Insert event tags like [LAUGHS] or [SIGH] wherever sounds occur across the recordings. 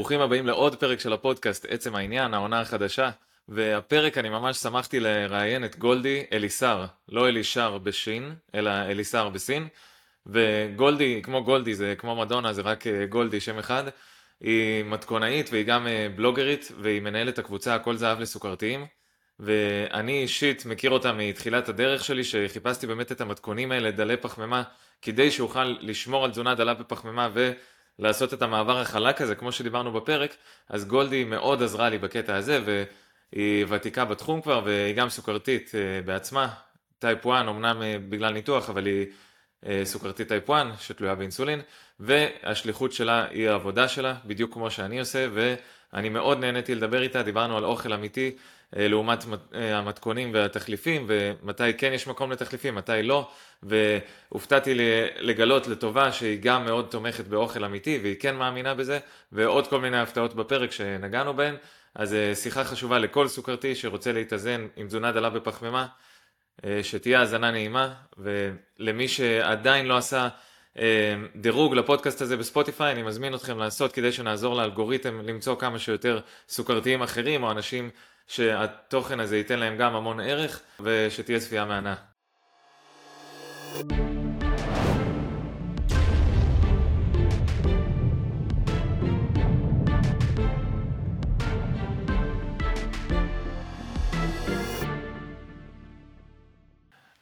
ברוכים הבאים לעוד פרק של הפודקאסט עצם העניין, העונה החדשה. והפרק אני ממש שמחתי לראיין את גולדי אליסר, לא אלישר בשין, אלא אליסר בסין. וגולדי, כמו גולדי, זה כמו מדונה, זה רק אה, גולדי, שם אחד. היא מתכונאית והיא גם אה, בלוגרית, והיא מנהלת הקבוצה הכל זהב לסוכרתיים. ואני אישית מכיר אותה מתחילת הדרך שלי, שחיפשתי באמת את המתכונים האלה, דלי פחמימה, כדי שאוכל לשמור על תזונה דלה בפחמימה ולעשות את המעבר החלק הזה, כמו שדיברנו בפרק, אז גולדי מאוד עזרה לי בקטע הזה, והיא ותיקה בתחום כבר, והיא גם סוכרתית אה, בעצמה, type 1, אמנם אה, בגלל ניתוח, אבל היא אה, סוכרתית טייפ 1, שתלויה באינסולין, והשליחות שלה היא העבודה שלה, בדיוק כמו שאני עושה, ואני מאוד נהניתי לדבר איתה, דיברנו על אוכל אמיתי. אה, לעומת אה, המתכונים והתחליפים, ומתי כן יש מקום לתחליפים, מתי לא, והופתעתי לגלות לטובה שהיא גם מאוד תומכת באוכל אמיתי, והיא כן מאמינה בזה, ועוד כל מיני הפתעות בפרק שנגענו בהן, אז אה, שיחה חשובה לכל סוכרתי שרוצה להתאזן עם תזונה דלה בפחמימה, שתהיה האזנה נעימה, ולמי שעדיין לא עשה דירוג לפודקאסט הזה בספוטיפיי, אני מזמין אתכם לעשות כדי שנעזור לאלגוריתם למצוא כמה שיותר סוכרתיים אחרים או אנשים שהתוכן הזה ייתן להם גם המון ערך ושתהיה צפייה מהנה.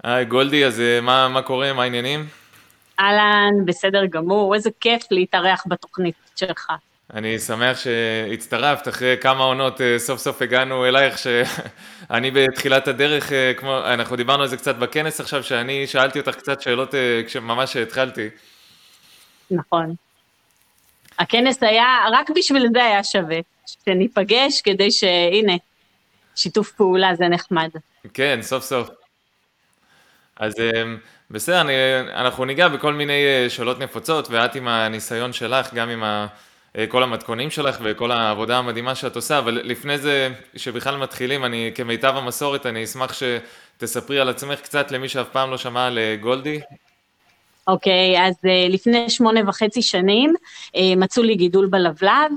היי גולדי, אז אה, מה, מה קורה, מה העניינים? אהלן, בסדר גמור, איזה כיף להתארח בתוכנית שלך. אני שמח שהצטרפת, אחרי כמה עונות אה, סוף סוף הגענו אלייך, שאני [LAUGHS] בתחילת הדרך, אה, כמו, אנחנו דיברנו על זה קצת בכנס עכשיו, שאני שאלתי אותך קצת שאלות אה, ממש שהתחלתי. נכון. הכנס היה, רק בשביל זה היה שווה, שניפגש כדי שהנה, שיתוף פעולה זה נחמד. כן, סוף סוף. אז בסדר, אני, אנחנו ניגע בכל מיני שאלות נפוצות, ואת עם הניסיון שלך, גם עם ה... אה, כל המתכונים שלך וכל העבודה המדהימה שאת עושה, אבל לפני זה, שבכלל מתחילים, אני כמיטב המסורת, אני אשמח שתספרי על עצמך קצת למי שאף פעם לא שמע על אה, גולדי. אוקיי, okay, אז uh, לפני שמונה וחצי שנים מצאו לי גידול בלבלב,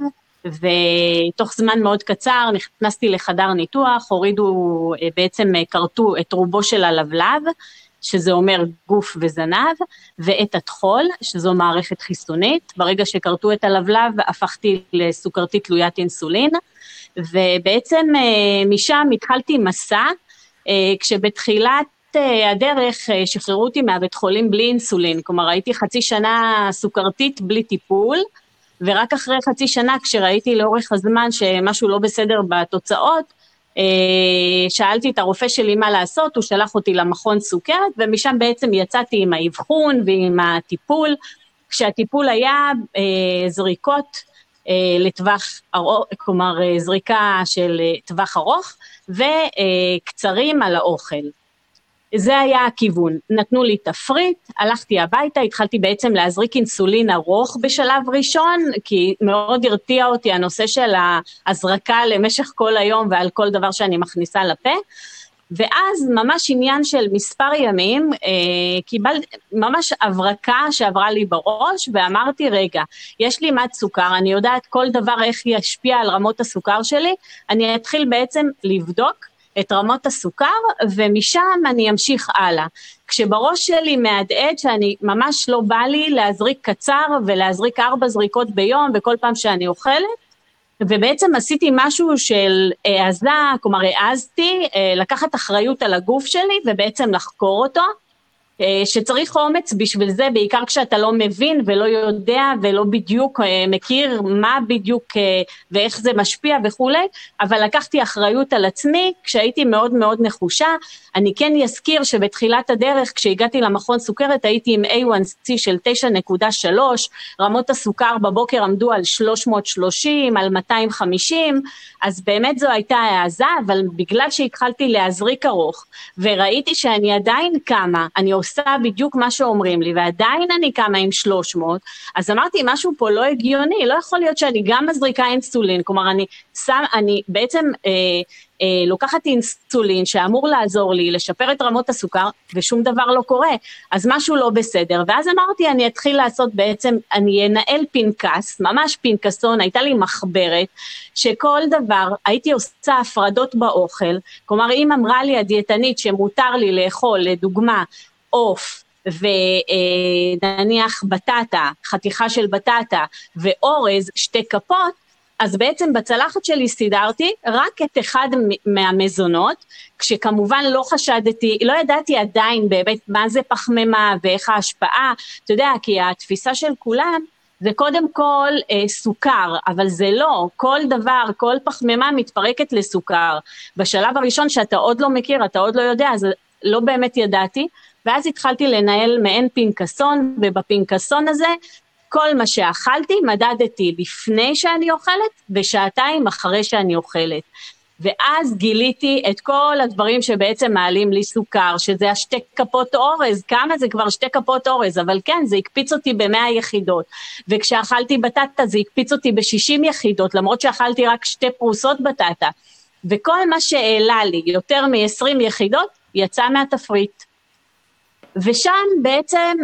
ותוך זמן מאוד קצר נכנסתי לחדר ניתוח, הורידו, בעצם כרתו את רובו של הלבלב, שזה אומר גוף וזנב, ואת הטחול, שזו מערכת חיסונית. ברגע שכרתו את הלבלב, הפכתי לסוכרתית תלוית אינסולין, ובעצם אה, משם התחלתי מסע, אה, כשבתחילת אה, הדרך שחררו אותי מהבית חולים בלי אינסולין, כלומר הייתי חצי שנה סוכרתית בלי טיפול, ורק אחרי חצי שנה כשראיתי לאורך הזמן שמשהו לא בסדר בתוצאות, שאלתי את הרופא שלי מה לעשות, הוא שלח אותי למכון סוכרת, ומשם בעצם יצאתי עם האבחון ועם הטיפול, כשהטיפול היה אה, זריקות אה, לטווח ארוך, כלומר זריקה של טווח ארוך, וקצרים על האוכל. זה היה הכיוון. נתנו לי תפריט, הלכתי הביתה, התחלתי בעצם להזריק אינסולין ארוך בשלב ראשון, כי מאוד הרתיע אותי הנושא של ההזרקה למשך כל היום ועל כל דבר שאני מכניסה לפה. ואז ממש עניין של מספר ימים, אה, קיבלתי ממש הברקה שעברה לי בראש, ואמרתי, רגע, יש לי מד סוכר, אני יודעת כל דבר איך ישפיע על רמות הסוכר שלי, אני אתחיל בעצם לבדוק את רמות הסוכר, ומשם אני אמשיך הלאה. כשבראש שלי מהדהד שאני ממש לא בא לי להזריק קצר ולהזריק ארבע זריקות ביום וכל פעם שאני אוכלת, ובעצם עשיתי משהו של העזה, כלומר העזתי אה, לקחת אחריות על הגוף שלי ובעצם לחקור אותו. אה, שצריך אומץ בשביל זה, בעיקר כשאתה לא מבין ולא יודע ולא בדיוק אה, מכיר מה בדיוק אה, ואיך זה משפיע וכולי, אבל לקחתי אחריות על עצמי כשהייתי מאוד מאוד נחושה. אני כן אזכיר שבתחילת הדרך, כשהגעתי למכון סוכרת, הייתי עם A1C של 9.3, רמות הסוכר בבוקר עמדו על 330, על 250, אז באמת זו הייתה העזה, אבל בגלל שהתחלתי להזריק ארוך, וראיתי שאני עדיין קמה, אני עושה עושה בדיוק מה שאומרים לי, ועדיין אני קמה עם 300, אז אמרתי, משהו פה לא הגיוני, לא יכול להיות שאני גם מזריקה אינסולין, כלומר, אני שם, אני בעצם אה, אה, לוקחת אינסולין שאמור לעזור לי לשפר את רמות הסוכר, ושום דבר לא קורה, אז משהו לא בסדר. ואז אמרתי, אני אתחיל לעשות בעצם, אני אנהל פנקס, ממש פנקסון, הייתה לי מחברת, שכל דבר, הייתי עושה הפרדות באוכל, כלומר, אם אמרה לי הדיאטנית שמותר לי לאכול, לדוגמה, עוף, ונניח בטטה, חתיכה של בטטה, ואורז, שתי כפות, אז בעצם בצלחת שלי סידרתי רק את אחד מהמזונות, כשכמובן לא חשדתי, לא ידעתי עדיין באמת מה זה פחמימה ואיך ההשפעה, אתה יודע, כי התפיסה של כולם זה קודם כל אה, סוכר, אבל זה לא, כל דבר, כל פחמימה מתפרקת לסוכר. בשלב הראשון שאתה עוד לא מכיר, אתה עוד לא יודע, אז לא באמת ידעתי, ואז התחלתי לנהל מעין פנקסון, ובפנקסון הזה כל מה שאכלתי מדדתי לפני שאני אוכלת ושעתיים אחרי שאני אוכלת. ואז גיליתי את כל הדברים שבעצם מעלים לי סוכר, שזה השתי כפות אורז, כמה זה כבר שתי כפות אורז, אבל כן, זה הקפיץ אותי במאה יחידות. וכשאכלתי בטטה זה הקפיץ אותי בשישים יחידות, למרות שאכלתי רק שתי פרוסות בטטה. וכל מה שהעלה לי יותר מ-20 יחידות, יצא מהתפריט. ושם בעצם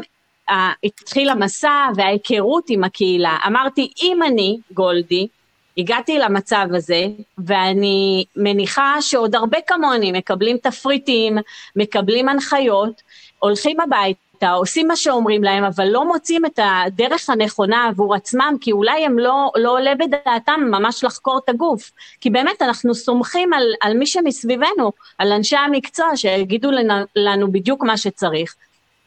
התחיל המסע וההיכרות עם הקהילה. אמרתי, אם אני, גולדי, הגעתי למצב הזה, ואני מניחה שעוד הרבה כמוני מקבלים תפריטים, מקבלים הנחיות, הולכים הביתה, עושים מה שאומרים להם, אבל לא מוצאים את הדרך הנכונה עבור עצמם, כי אולי הם לא, לא עולה בדעתם ממש לחקור את הגוף. כי באמת אנחנו סומכים על, על מי שמסביבנו, על אנשי המקצוע שיגידו לנו, לנו בדיוק מה שצריך.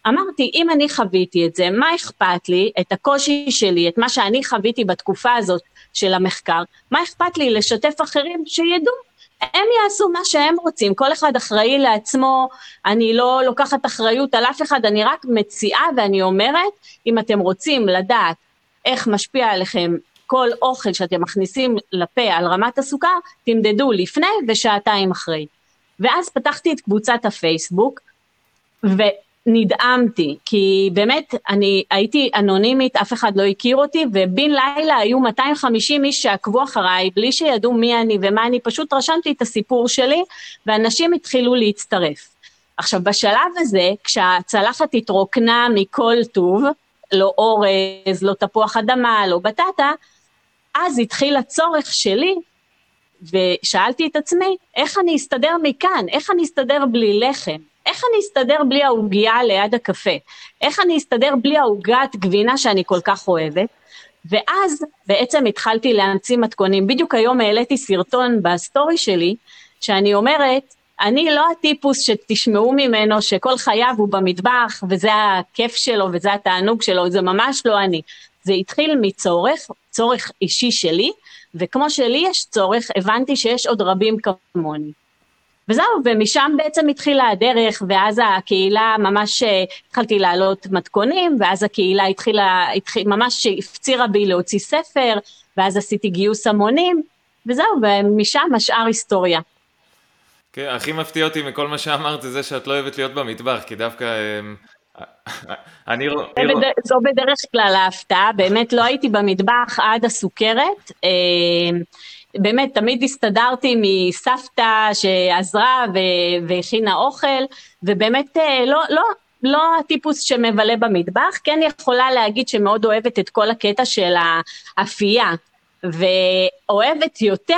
אמרתי, אם אני חוויתי את זה, מה אכפת לי, את הקושי שלי, את מה שאני חוויתי בתקופה הזאת של המחקר, מה אכפת לי לשתף אחרים שידעו? הם יעשו מה שהם רוצים, כל אחד אחראי לעצמו, אני לא לוקחת אחריות על אף אחד, אני רק מציעה ואני אומרת, אם אתם רוצים לדעת איך משפיע עליכם כל אוכל שאתם מכניסים לפה על רמת הסוכר, תמדדו לפני ושעתיים אחרי. ואז פתחתי את קבוצת הפייסבוק, ו... נדהמתי, כי באמת אני הייתי אנונימית, אף אחד לא הכיר אותי, ובן לילה היו 250 איש שעקבו אחריי, בלי שידעו מי אני ומה אני, פשוט רשמתי את הסיפור שלי, ואנשים התחילו להצטרף. עכשיו, בשלב הזה, כשהצלחת התרוקנה מכל טוב, לא אורז, לא תפוח אדמה, לא בטטה, אז התחיל הצורך שלי, ושאלתי את עצמי, איך אני אסתדר מכאן? איך אני אסתדר בלי לחם? איך אני אסתדר בלי העוגייה ליד הקפה? איך אני אסתדר בלי העוגת גבינה שאני כל כך אוהבת? ואז בעצם התחלתי להמציא מתכונים. בדיוק היום העליתי סרטון בסטורי שלי, שאני אומרת, אני לא הטיפוס שתשמעו ממנו שכל חייו הוא במטבח, וזה הכיף שלו וזה התענוג שלו, זה ממש לא אני. זה התחיל מצורך, צורך אישי שלי, וכמו שלי יש צורך, הבנתי שיש עוד רבים כמוני. וזהו, ומשם בעצם התחילה הדרך, ואז הקהילה ממש אה, התחלתי להעלות מתכונים, ואז הקהילה התחילה, התחיל, ממש הפצירה בי להוציא ספר, ואז עשיתי גיוס המונים, וזהו, ומשם השאר היסטוריה. כן, הכי מפתיע אותי מכל מה שאמרת זה זה שאת לא אוהבת להיות במטבח, כי דווקא... אה, [LAUGHS] אני... זו בדרך כלל ההפתעה, באמת לא הייתי במטבח עד הסוכרת. באמת, תמיד הסתדרתי מסבתא שעזרה והכינה אוכל, ובאמת אה, לא, לא, לא הטיפוס שמבלה במטבח, כן יכולה להגיד שמאוד אוהבת את כל הקטע של האפייה, ואוהבת יותר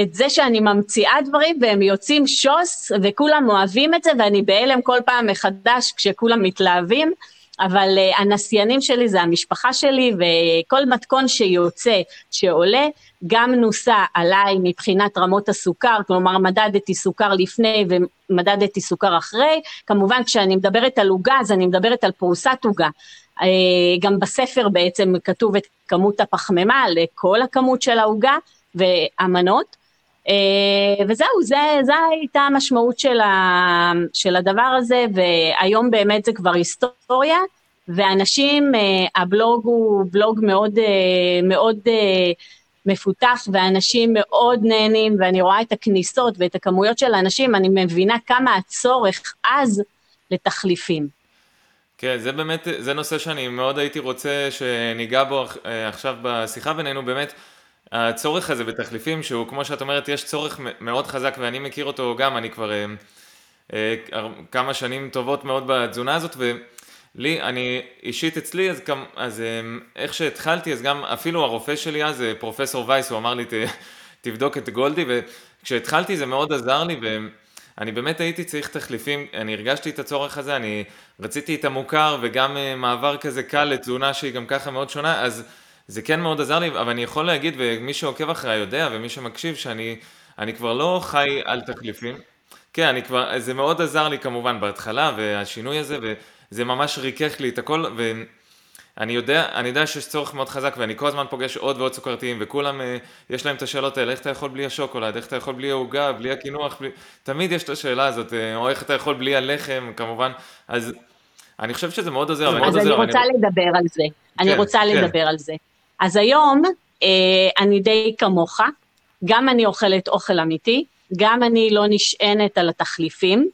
את זה שאני ממציאה דברים והם יוצאים שוס וכולם אוהבים את זה ואני בהלם כל פעם מחדש כשכולם מתלהבים. אבל uh, הנסיינים שלי זה המשפחה שלי, וכל מתכון שיוצא, שעולה, גם נוסע עליי מבחינת רמות הסוכר, כלומר מדדתי סוכר לפני ומדדתי סוכר אחרי, כמובן כשאני מדברת על עוגה אז אני מדברת על פרוסת עוגה. Uh, גם בספר בעצם כתוב את כמות הפחמימה לכל הכמות של העוגה והמנות. Uh, וזהו, זה, זה הייתה המשמעות של, ה, של הדבר הזה, והיום באמת זה כבר היסטוריה, ואנשים, uh, הבלוג הוא בלוג מאוד, uh, מאוד מפותח, ואנשים מאוד נהנים, ואני רואה את הכניסות ואת הכמויות של האנשים, אני מבינה כמה הצורך אז לתחליפים. כן, זה באמת, זה נושא שאני מאוד הייתי רוצה שניגע בו אה, עכשיו בשיחה בינינו, באמת, הצורך הזה בתחליפים, שהוא כמו שאת אומרת, יש צורך מאוד חזק ואני מכיר אותו גם, אני כבר אה, אה, כמה שנים טובות מאוד בתזונה הזאת, ולי, אני אישית אצלי, אז, גם, אז אה, איך שהתחלתי, אז גם אפילו הרופא שלי אז, אה, פרופסור וייס, הוא אמר לי, ת, תבדוק את גולדי, וכשהתחלתי זה מאוד עזר לי, ו... אני באמת הייתי צריך תחליפים, אני הרגשתי את הצורך הזה, אני רציתי את המוכר וגם אה, מעבר כזה קל לתזונה שהיא גם ככה מאוד שונה, אז זה כן מאוד עזר לי, אבל אני יכול להגיד, ומי שעוקב אחריי יודע, ומי שמקשיב, שאני אני כבר לא חי על תחליפים. כן, אני כבר, זה מאוד עזר לי כמובן בהתחלה, והשינוי הזה, וזה ממש ריכך לי את הכל, ו... אני יודע, אני יודע שיש צורך מאוד חזק ואני כל הזמן פוגש עוד ועוד סוכרתיים וכולם אה, יש להם את השאלות האלה, איך אתה יכול בלי השוקולד, איך אתה יכול בלי העוגה, בלי הקינוח, בלי... תמיד יש את השאלה הזאת, אה, או איך אתה יכול בלי הלחם כמובן, אז אני חושב שזה מאוד עוזר, אז אני רוצה אני... לדבר על זה, כן, אני רוצה כן. לדבר על זה. אז היום אה, אני די כמוך, גם אני אוכלת אוכל אמיתי, גם אני לא נשענת על התחליפים,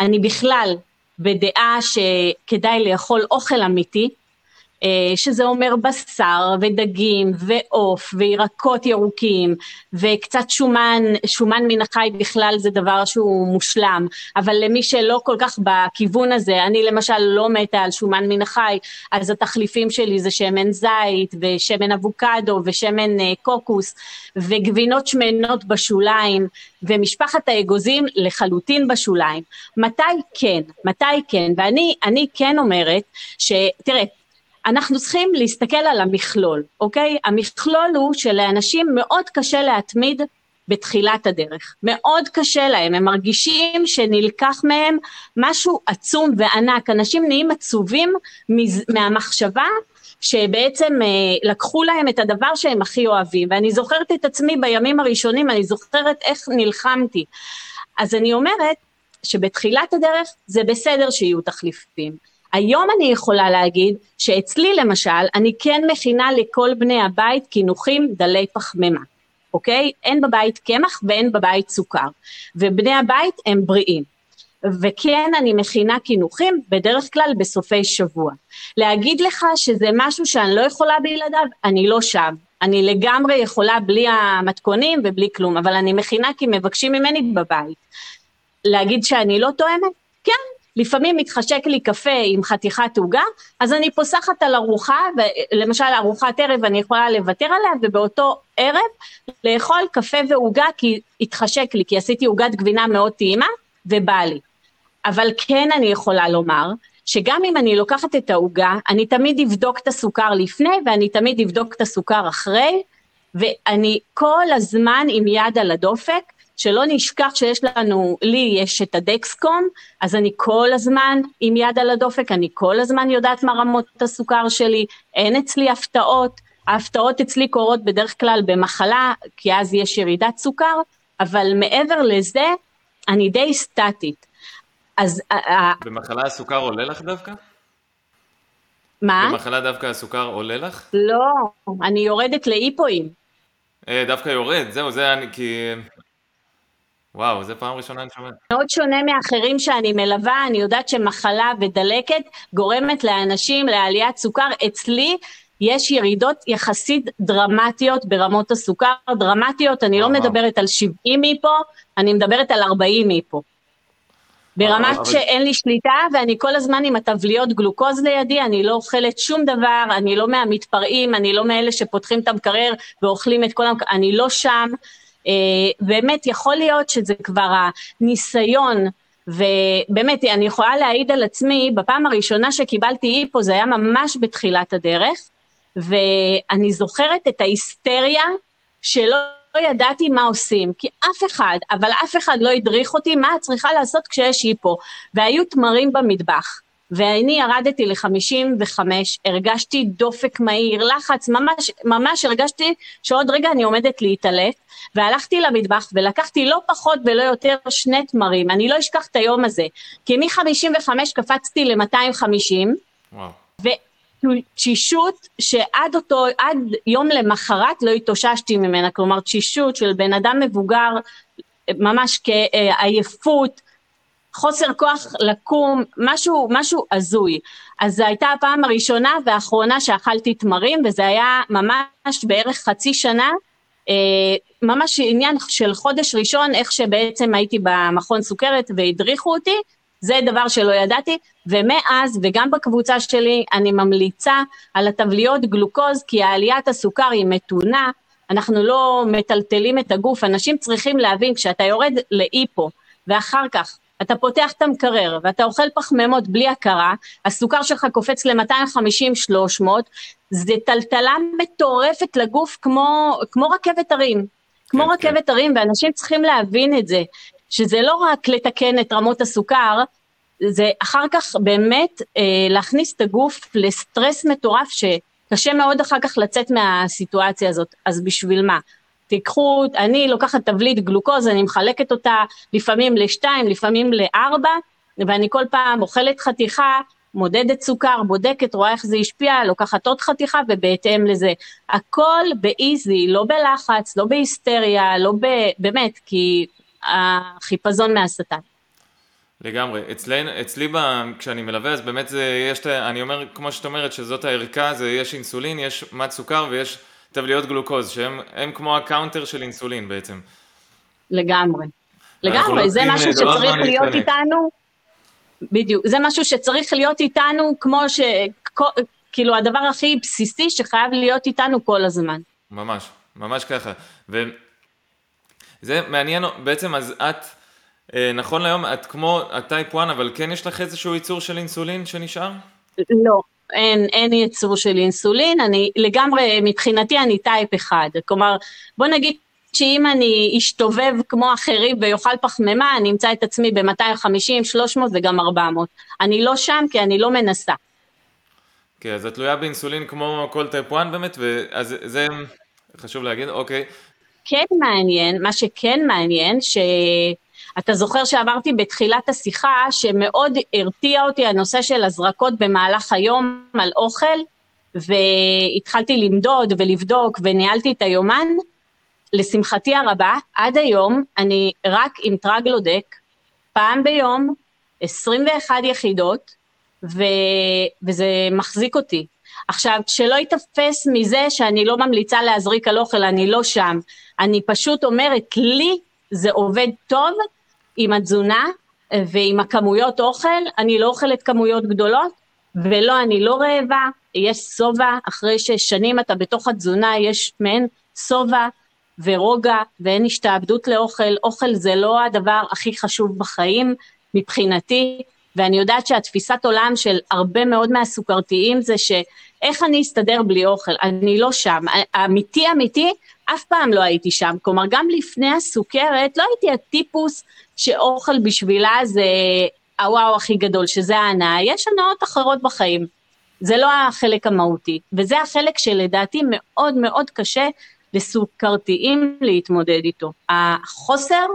אני בכלל בדעה שכדאי לאכול אוכל אמיתי, שזה אומר בשר ודגים ועוף וירקות ירוקים וקצת שומן, שומן מן החי בכלל זה דבר שהוא מושלם, אבל למי שלא כל כך בכיוון הזה, אני למשל לא מתה על שומן מן החי, אז התחליפים שלי זה שמן זית ושמן אבוקדו ושמן אה, קוקוס וגבינות שמנות בשוליים ומשפחת האגוזים לחלוטין בשוליים. מתי כן? מתי כן? ואני כן אומרת שתראה אנחנו צריכים להסתכל על המכלול, אוקיי? המכלול הוא שלאנשים מאוד קשה להתמיד בתחילת הדרך. מאוד קשה להם, הם מרגישים שנלקח מהם משהו עצום וענק. אנשים נהיים עצובים מהמחשבה שבעצם אה, לקחו להם את הדבר שהם הכי אוהבים. ואני זוכרת את עצמי בימים הראשונים, אני זוכרת איך נלחמתי. אז אני אומרת שבתחילת הדרך זה בסדר שיהיו תחליפים. היום אני יכולה להגיד שאצלי למשל, אני כן מכינה לכל בני הבית קינוחים דלי פחמימה, אוקיי? אין בבית קמח ואין בבית סוכר, ובני הבית הם בריאים. וכן אני מכינה קינוחים בדרך כלל בסופי שבוע. להגיד לך שזה משהו שאני לא יכולה בלעדיו, אני לא שם. אני לגמרי יכולה בלי המתכונים ובלי כלום, אבל אני מכינה כי מבקשים ממני בבית. להגיד שאני לא תואמת? כן, לפעמים מתחשק לי קפה עם חתיכת עוגה, אז אני פוסחת על ארוחה, למשל ארוחת ערב אני יכולה לוותר עליה, ובאותו ערב לאכול קפה ועוגה כי התחשק לי, כי עשיתי עוגת גבינה מאוד טעימה, ובא לי. אבל כן אני יכולה לומר, שגם אם אני לוקחת את העוגה, אני תמיד אבדוק את הסוכר לפני, ואני תמיד אבדוק את הסוכר אחרי, ואני כל הזמן עם יד על הדופק, שלא נשכח שיש לנו, לי יש את הדקסקום, אז אני כל הזמן עם יד על הדופק, אני כל הזמן יודעת מה רמות הסוכר שלי, אין אצלי הפתעות, ההפתעות אצלי קורות בדרך כלל במחלה, כי אז יש ירידת סוכר, אבל מעבר לזה, אני די סטטית. אז... במחלה הסוכר עולה לך דווקא? מה? במחלה דווקא הסוכר עולה לך? לא, אני יורדת לאיפואים. אה, דווקא יורד, זהו, זה אני, כי וואו, זה פעם ראשונה אני שומע. מאוד שונה מאחרים שאני מלווה, אני יודעת שמחלה ודלקת גורמת לאנשים לעליית סוכר. אצלי יש ירידות יחסית דרמטיות ברמות הסוכר, דרמטיות, אני לא מדברת על 70 מפה, אני מדברת על 40 מפה. ברמה שאין לי שליטה, ואני כל הזמן עם הטבליות גלוקוז לידי, אני לא אוכלת שום דבר, אני לא מהמתפרעים, אני לא מאלה שפותחים את המקרר ואוכלים את כל המקרר, אני לא שם. אה, באמת יכול להיות שזה כבר הניסיון ובאמת, אני יכולה להעיד על עצמי, בפעם הראשונה שקיבלתי איפו זה היה ממש בתחילת הדרך, ואני זוכרת את ההיסטריה שלא ידעתי מה עושים, כי אף אחד, אבל אף אחד לא הדריך אותי מה את צריכה לעשות כשיש איפו, והיו תמרים במטבח. ואני ירדתי ל-55, הרגשתי דופק מהיר, לחץ, ממש, ממש הרגשתי שעוד רגע אני עומדת להתעלף, והלכתי למטבח ולקחתי לא פחות ולא יותר שני תמרים, אני לא אשכח את היום הזה, כי מ-55 קפצתי ל-250, ותשישות שעד אותו, עד יום למחרת לא התאוששתי ממנה, כלומר תשישות של בן אדם מבוגר, ממש כעייפות, חוסר כוח לקום, משהו, משהו הזוי. אז זו הייתה הפעם הראשונה והאחרונה שאכלתי תמרים, וזה היה ממש בערך חצי שנה, אה, ממש עניין של חודש ראשון, איך שבעצם הייתי במכון סוכרת והדריכו אותי, זה דבר שלא ידעתי, ומאז, וגם בקבוצה שלי, אני ממליצה על התבליות גלוקוז, כי העליית הסוכר היא מתונה, אנחנו לא מטלטלים את הגוף, אנשים צריכים להבין, כשאתה יורד לאיפו, ואחר כך אתה פותח את המקרר ואתה אוכל פחמימות בלי הכרה, הסוכר שלך קופץ ל-250-300, זה טלטלה מטורפת לגוף כמו, כמו רכבת הרים. כמו כן. רכבת כן. הרים, ואנשים צריכים להבין את זה, שזה לא רק לתקן את רמות הסוכר, זה אחר כך באמת אה, להכניס את הגוף לסטרס מטורף שקשה מאוד אחר כך לצאת מהסיטואציה הזאת. אז בשביל מה? תיקחו, אני לוקחת תבליט גלוקוז, אני מחלקת אותה לפעמים לשתיים, לפעמים לארבע, ואני כל פעם אוכלת חתיכה, מודדת סוכר, בודקת, רואה איך זה השפיע, לוקחת עוד חתיכה ובהתאם לזה. הכל באיזי, לא בלחץ, לא בהיסטריה, לא ב... באמת, כי החיפזון מהשטן. לגמרי. אצלי, אצלי ב, כשאני מלווה, אז באמת זה, יש, אני אומר, כמו שאת אומרת, שזאת הערכה, זה יש אינסולין, יש מד סוכר ויש טבליות גלוקוז, שהם כמו ה counter של אינסולין בעצם. לגמרי. לגמרי, זה משהו שצריך להיות איתנו, בדיוק, זה משהו שצריך להיות איתנו כמו ש... כאילו הדבר הכי בסיסי שחייב להיות איתנו כל הזמן. ממש, ממש ככה. וזה מעניין, בעצם אז את, אה, נכון להיום, את כמו, את type 1, אבל כן יש לך איזשהו ייצור של אינסולין שנשאר? לא, אין, אין ייצור של אינסולין, אני לגמרי, מבחינתי אני type אחד, כלומר, בוא נגיד שאם אני אשתובב כמו אחרים ויאכל פחמימה, אני אמצא את עצמי ב-250, 300 וגם 400. אני לא שם כי אני לא מנסה. כן, אז את תלויה באינסולין כמו כל type 1 באמת, אז זה חשוב להגיד, אוקיי. כן מעניין, מה שכן מעניין, ש... אתה זוכר שאמרתי בתחילת השיחה שמאוד הרתיע אותי הנושא של הזרקות במהלך היום על אוכל, והתחלתי למדוד ולבדוק וניהלתי את היומן. לשמחתי הרבה, עד היום אני רק עם טרגלודק, פעם ביום, 21 יחידות, ו... וזה מחזיק אותי. עכשיו, שלא ייתפס מזה שאני לא ממליצה להזריק על אוכל, אני לא שם. אני פשוט אומרת, לי זה עובד טוב, עם התזונה ועם הכמויות אוכל, אני לא אוכלת כמויות גדולות, ולא, אני לא רעבה, יש שובע, אחרי ששנים אתה בתוך התזונה, יש מעין שובע ורוגע, ואין השתעבדות לאוכל, אוכל זה לא הדבר הכי חשוב בחיים מבחינתי, ואני יודעת שהתפיסת עולם של הרבה מאוד מהסוכרתיים זה שאיך אני אסתדר בלי אוכל, אני לא שם, אמיתי אמיתי, אף פעם לא הייתי שם, כלומר גם לפני הסוכרת לא הייתי הטיפוס שאוכל בשבילה זה הוואו הכי גדול, שזה ההנאה, יש הנאות אחרות בחיים, זה לא החלק המהותי, וזה החלק שלדעתי מאוד מאוד קשה לסוכרתיים להתמודד איתו. החוסר,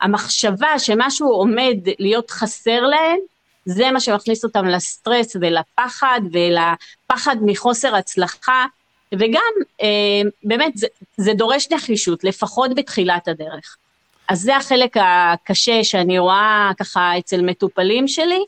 המחשבה שמשהו עומד להיות חסר להם, זה מה שמכניס אותם לסטרס ולפחד ולפחד מחוסר הצלחה, וגם אה, באמת זה, זה דורש נחישות, לפחות בתחילת הדרך. אז זה החלק הקשה שאני רואה ככה אצל מטופלים שלי.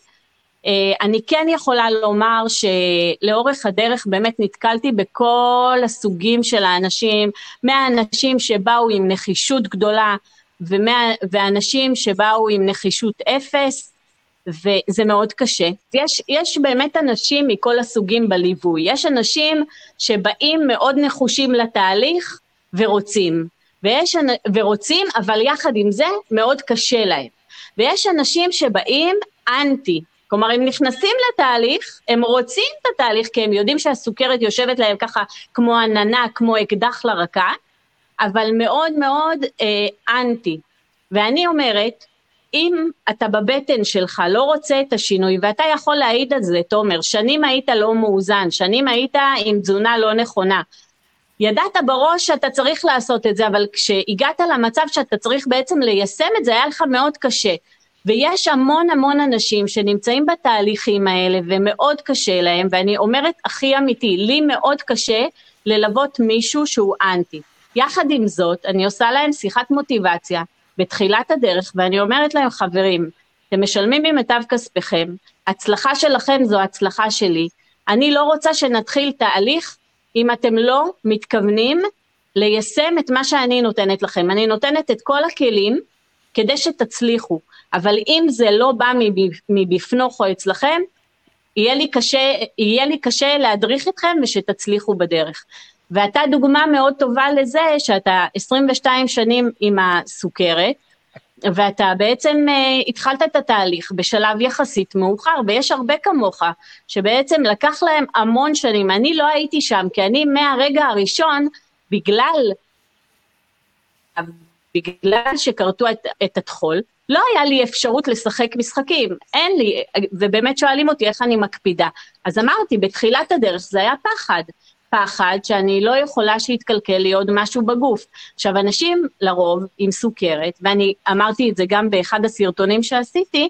אה, אני כן יכולה לומר שלאורך הדרך באמת נתקלתי בכל הסוגים של האנשים, מהאנשים שבאו עם נחישות גדולה ומה, ואנשים שבאו עם נחישות אפס, וזה מאוד קשה. יש, יש באמת אנשים מכל הסוגים בליווי. יש אנשים שבאים מאוד נחושים לתהליך ורוצים. ויש, ורוצים, אבל יחד עם זה מאוד קשה להם. ויש אנשים שבאים אנטי, כלומר הם נכנסים לתהליך, הם רוצים את התהליך כי הם יודעים שהסוכרת יושבת להם ככה כמו עננה, כמו אקדח לרקה, אבל מאוד מאוד אה, אנטי. ואני אומרת, אם אתה בבטן שלך לא רוצה את השינוי, ואתה יכול להעיד על זה, תומר, שנים היית לא מאוזן, שנים היית עם תזונה לא נכונה, ידעת בראש שאתה צריך לעשות את זה, אבל כשהגעת למצב שאתה צריך בעצם ליישם את זה, היה לך מאוד קשה. ויש המון המון אנשים שנמצאים בתהליכים האלה ומאוד קשה להם, ואני אומרת הכי אמיתי, לי מאוד קשה ללוות מישהו שהוא אנטי. יחד עם זאת, אני עושה להם שיחת מוטיבציה בתחילת הדרך, ואני אומרת להם, חברים, אתם משלמים ממיטב כספיכם, הצלחה שלכם זו הצלחה שלי. אני לא רוצה שנתחיל תהליך אם אתם לא מתכוונים ליישם את מה שאני נותנת לכם. אני נותנת את כל הכלים כדי שתצליחו, אבל אם זה לא בא מבפנוך או אצלכם, יהיה לי קשה, יהיה לי קשה להדריך אתכם ושתצליחו בדרך. ואתה דוגמה מאוד טובה לזה שאתה 22 שנים עם הסוכרת, ואתה בעצם uh, התחלת את התהליך בשלב יחסית מאוחר, ויש הרבה כמוך, שבעצם לקח להם המון שנים. אני לא הייתי שם, כי אני מהרגע הראשון, בגלל, בגלל שכרתו את, את הטחול, לא היה לי אפשרות לשחק משחקים, אין לי, ובאמת שואלים אותי איך אני מקפידה. אז אמרתי, בתחילת הדרך זה היה פחד. פחד שאני לא יכולה שיתקלקל לי עוד משהו בגוף. עכשיו, אנשים לרוב עם סוכרת, ואני אמרתי את זה גם באחד הסרטונים שעשיתי,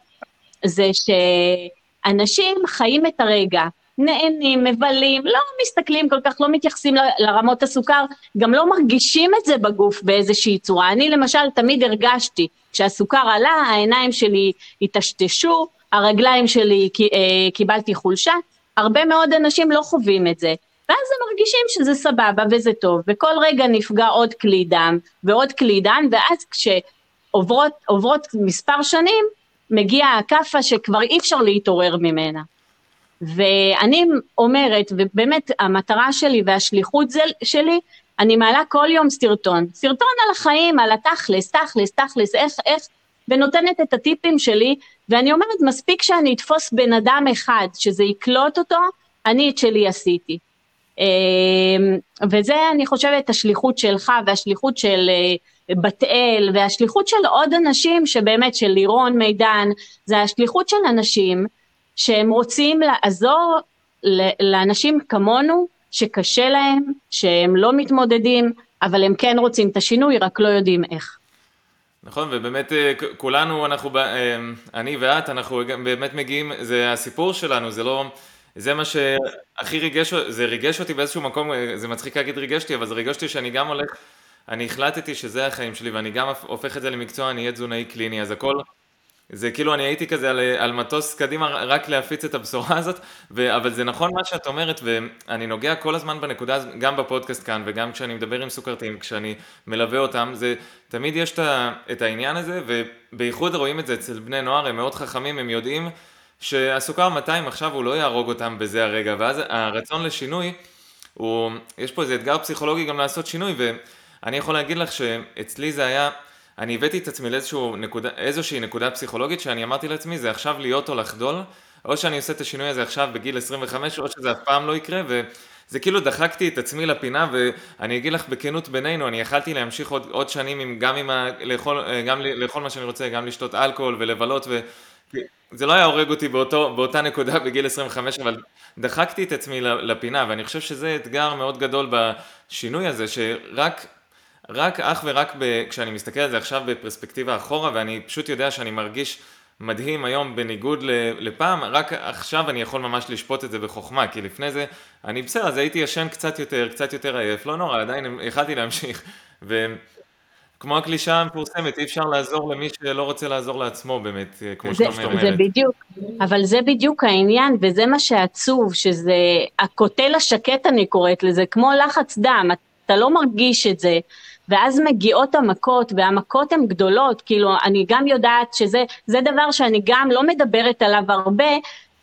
זה שאנשים חיים את הרגע, נהנים, מבלים, לא מסתכלים כל כך, לא מתייחסים לרמות הסוכר, גם לא מרגישים את זה בגוף באיזושהי צורה. אני למשל תמיד הרגשתי, כשהסוכר עלה, העיניים שלי היטשטשו, הרגליים שלי אה, קיבלתי חולשה, הרבה מאוד אנשים לא חווים את זה. ואז הם מרגישים שזה סבבה וזה טוב, וכל רגע נפגע עוד כלי דם ועוד כלי דם, ואז כשעוברות מספר שנים, מגיעה הכאפה שכבר אי אפשר להתעורר ממנה. ואני אומרת, ובאמת המטרה שלי והשליחות שלי, אני מעלה כל יום סרטון, סרטון על החיים, על התכלס, תכלס, תכלס, איך, איך, ונותנת את הטיפים שלי, ואני אומרת, מספיק שאני אתפוס בן אדם אחד, שזה יקלוט אותו, אני את שלי עשיתי. אמ, וזה אני חושבת השליחות שלך והשליחות של אה, בת אל והשליחות של עוד אנשים שבאמת של לירון מידן זה השליחות של אנשים שהם רוצים לעזור לאנשים כמונו שקשה להם, שהם לא מתמודדים, אבל הם כן רוצים את השינוי, רק לא יודעים איך. נכון, ובאמת אה, כולנו, אנחנו, אה, אני ואת, אנחנו באמת מגיעים, זה הסיפור שלנו, זה לא... זה מה שהכי ריגש, זה ריגש אותי באיזשהו מקום, זה מצחיק להגיד ריגש אותי, אבל זה ריגש אותי שאני גם הולך, אני החלטתי שזה החיים שלי ואני גם הופך את זה למקצוע, אני אהיה תזונאי קליני, אז הכל, זה כאילו אני הייתי כזה על, על מטוס קדימה רק להפיץ את הבשורה הזאת, ו, אבל זה נכון מה שאת אומרת, ואני נוגע כל הזמן בנקודה, גם בפודקאסט כאן וגם כשאני מדבר עם סוכרתיים, כשאני מלווה אותם, זה תמיד יש את העניין הזה, ובייחוד רואים את זה אצל בני נוער, הם מאוד חכמים, הם יודעים שהסוכר 200 עכשיו הוא לא יהרוג אותם בזה הרגע, ואז הרצון לשינוי, הוא, יש פה איזה אתגר פסיכולוגי גם לעשות שינוי, ואני יכול להגיד לך שאצלי זה היה, אני הבאתי את עצמי לאיזושהי נקודה פסיכולוגית שאני אמרתי לעצמי, זה עכשיו להיות או לחדול, או שאני עושה את השינוי הזה עכשיו בגיל 25, או שזה אף פעם לא יקרה, וזה כאילו דחקתי את עצמי לפינה, ואני אגיד לך בכנות בינינו, אני יכלתי להמשיך עוד, עוד שנים עם, גם עם ה, לאכול, גם לאכול מה שאני רוצה, גם לשתות אלכוהול ולבלות, ו... זה לא היה הורג אותי באותו, באותה נקודה בגיל 25, אבל דחקתי את עצמי לפינה, ואני חושב שזה אתגר מאוד גדול בשינוי הזה, שרק רק אך ורק ב, כשאני מסתכל על זה עכשיו בפרספקטיבה אחורה, ואני פשוט יודע שאני מרגיש מדהים היום בניגוד לפעם, רק עכשיו אני יכול ממש לשפוט את זה בחוכמה, כי לפני זה, אני בסדר, אז הייתי ישן קצת יותר, קצת יותר עייף, לא נורא, עדיין יכלתי להמשיך. ו... כמו הקלישה המפורסמת, אי אפשר לעזור למי שלא רוצה לעזור לעצמו באמת, כמו שאתה אומרת. זה בדיוק, אבל זה בדיוק העניין, וזה מה שעצוב, שזה הקוטל השקט אני קוראת לזה, כמו לחץ דם, אתה לא מרגיש את זה, ואז מגיעות המכות, והמכות הן גדולות, כאילו אני גם יודעת שזה דבר שאני גם לא מדברת עליו הרבה,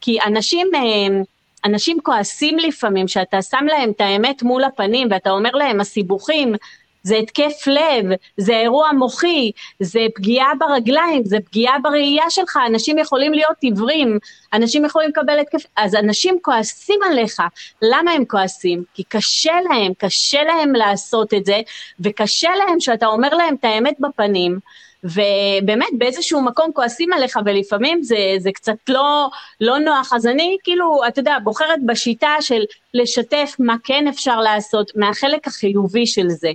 כי אנשים... אה, אנשים כועסים לפעמים, שאתה שם להם את האמת מול הפנים ואתה אומר להם הסיבוכים, זה התקף לב, זה אירוע מוחי, זה פגיעה ברגליים, זה פגיעה בראייה שלך, אנשים יכולים להיות עיוורים, אנשים יכולים לקבל התקף, אז אנשים כועסים עליך, למה הם כועסים? כי קשה להם, קשה להם לעשות את זה, וקשה להם שאתה אומר להם את האמת בפנים, ובאמת באיזשהו מקום כועסים עליך ולפעמים זה, זה קצת לא, לא נוח, אז אני כאילו, אתה יודע, בוחרת בשיטה של לשתף מה כן אפשר לעשות מהחלק החיובי של זה.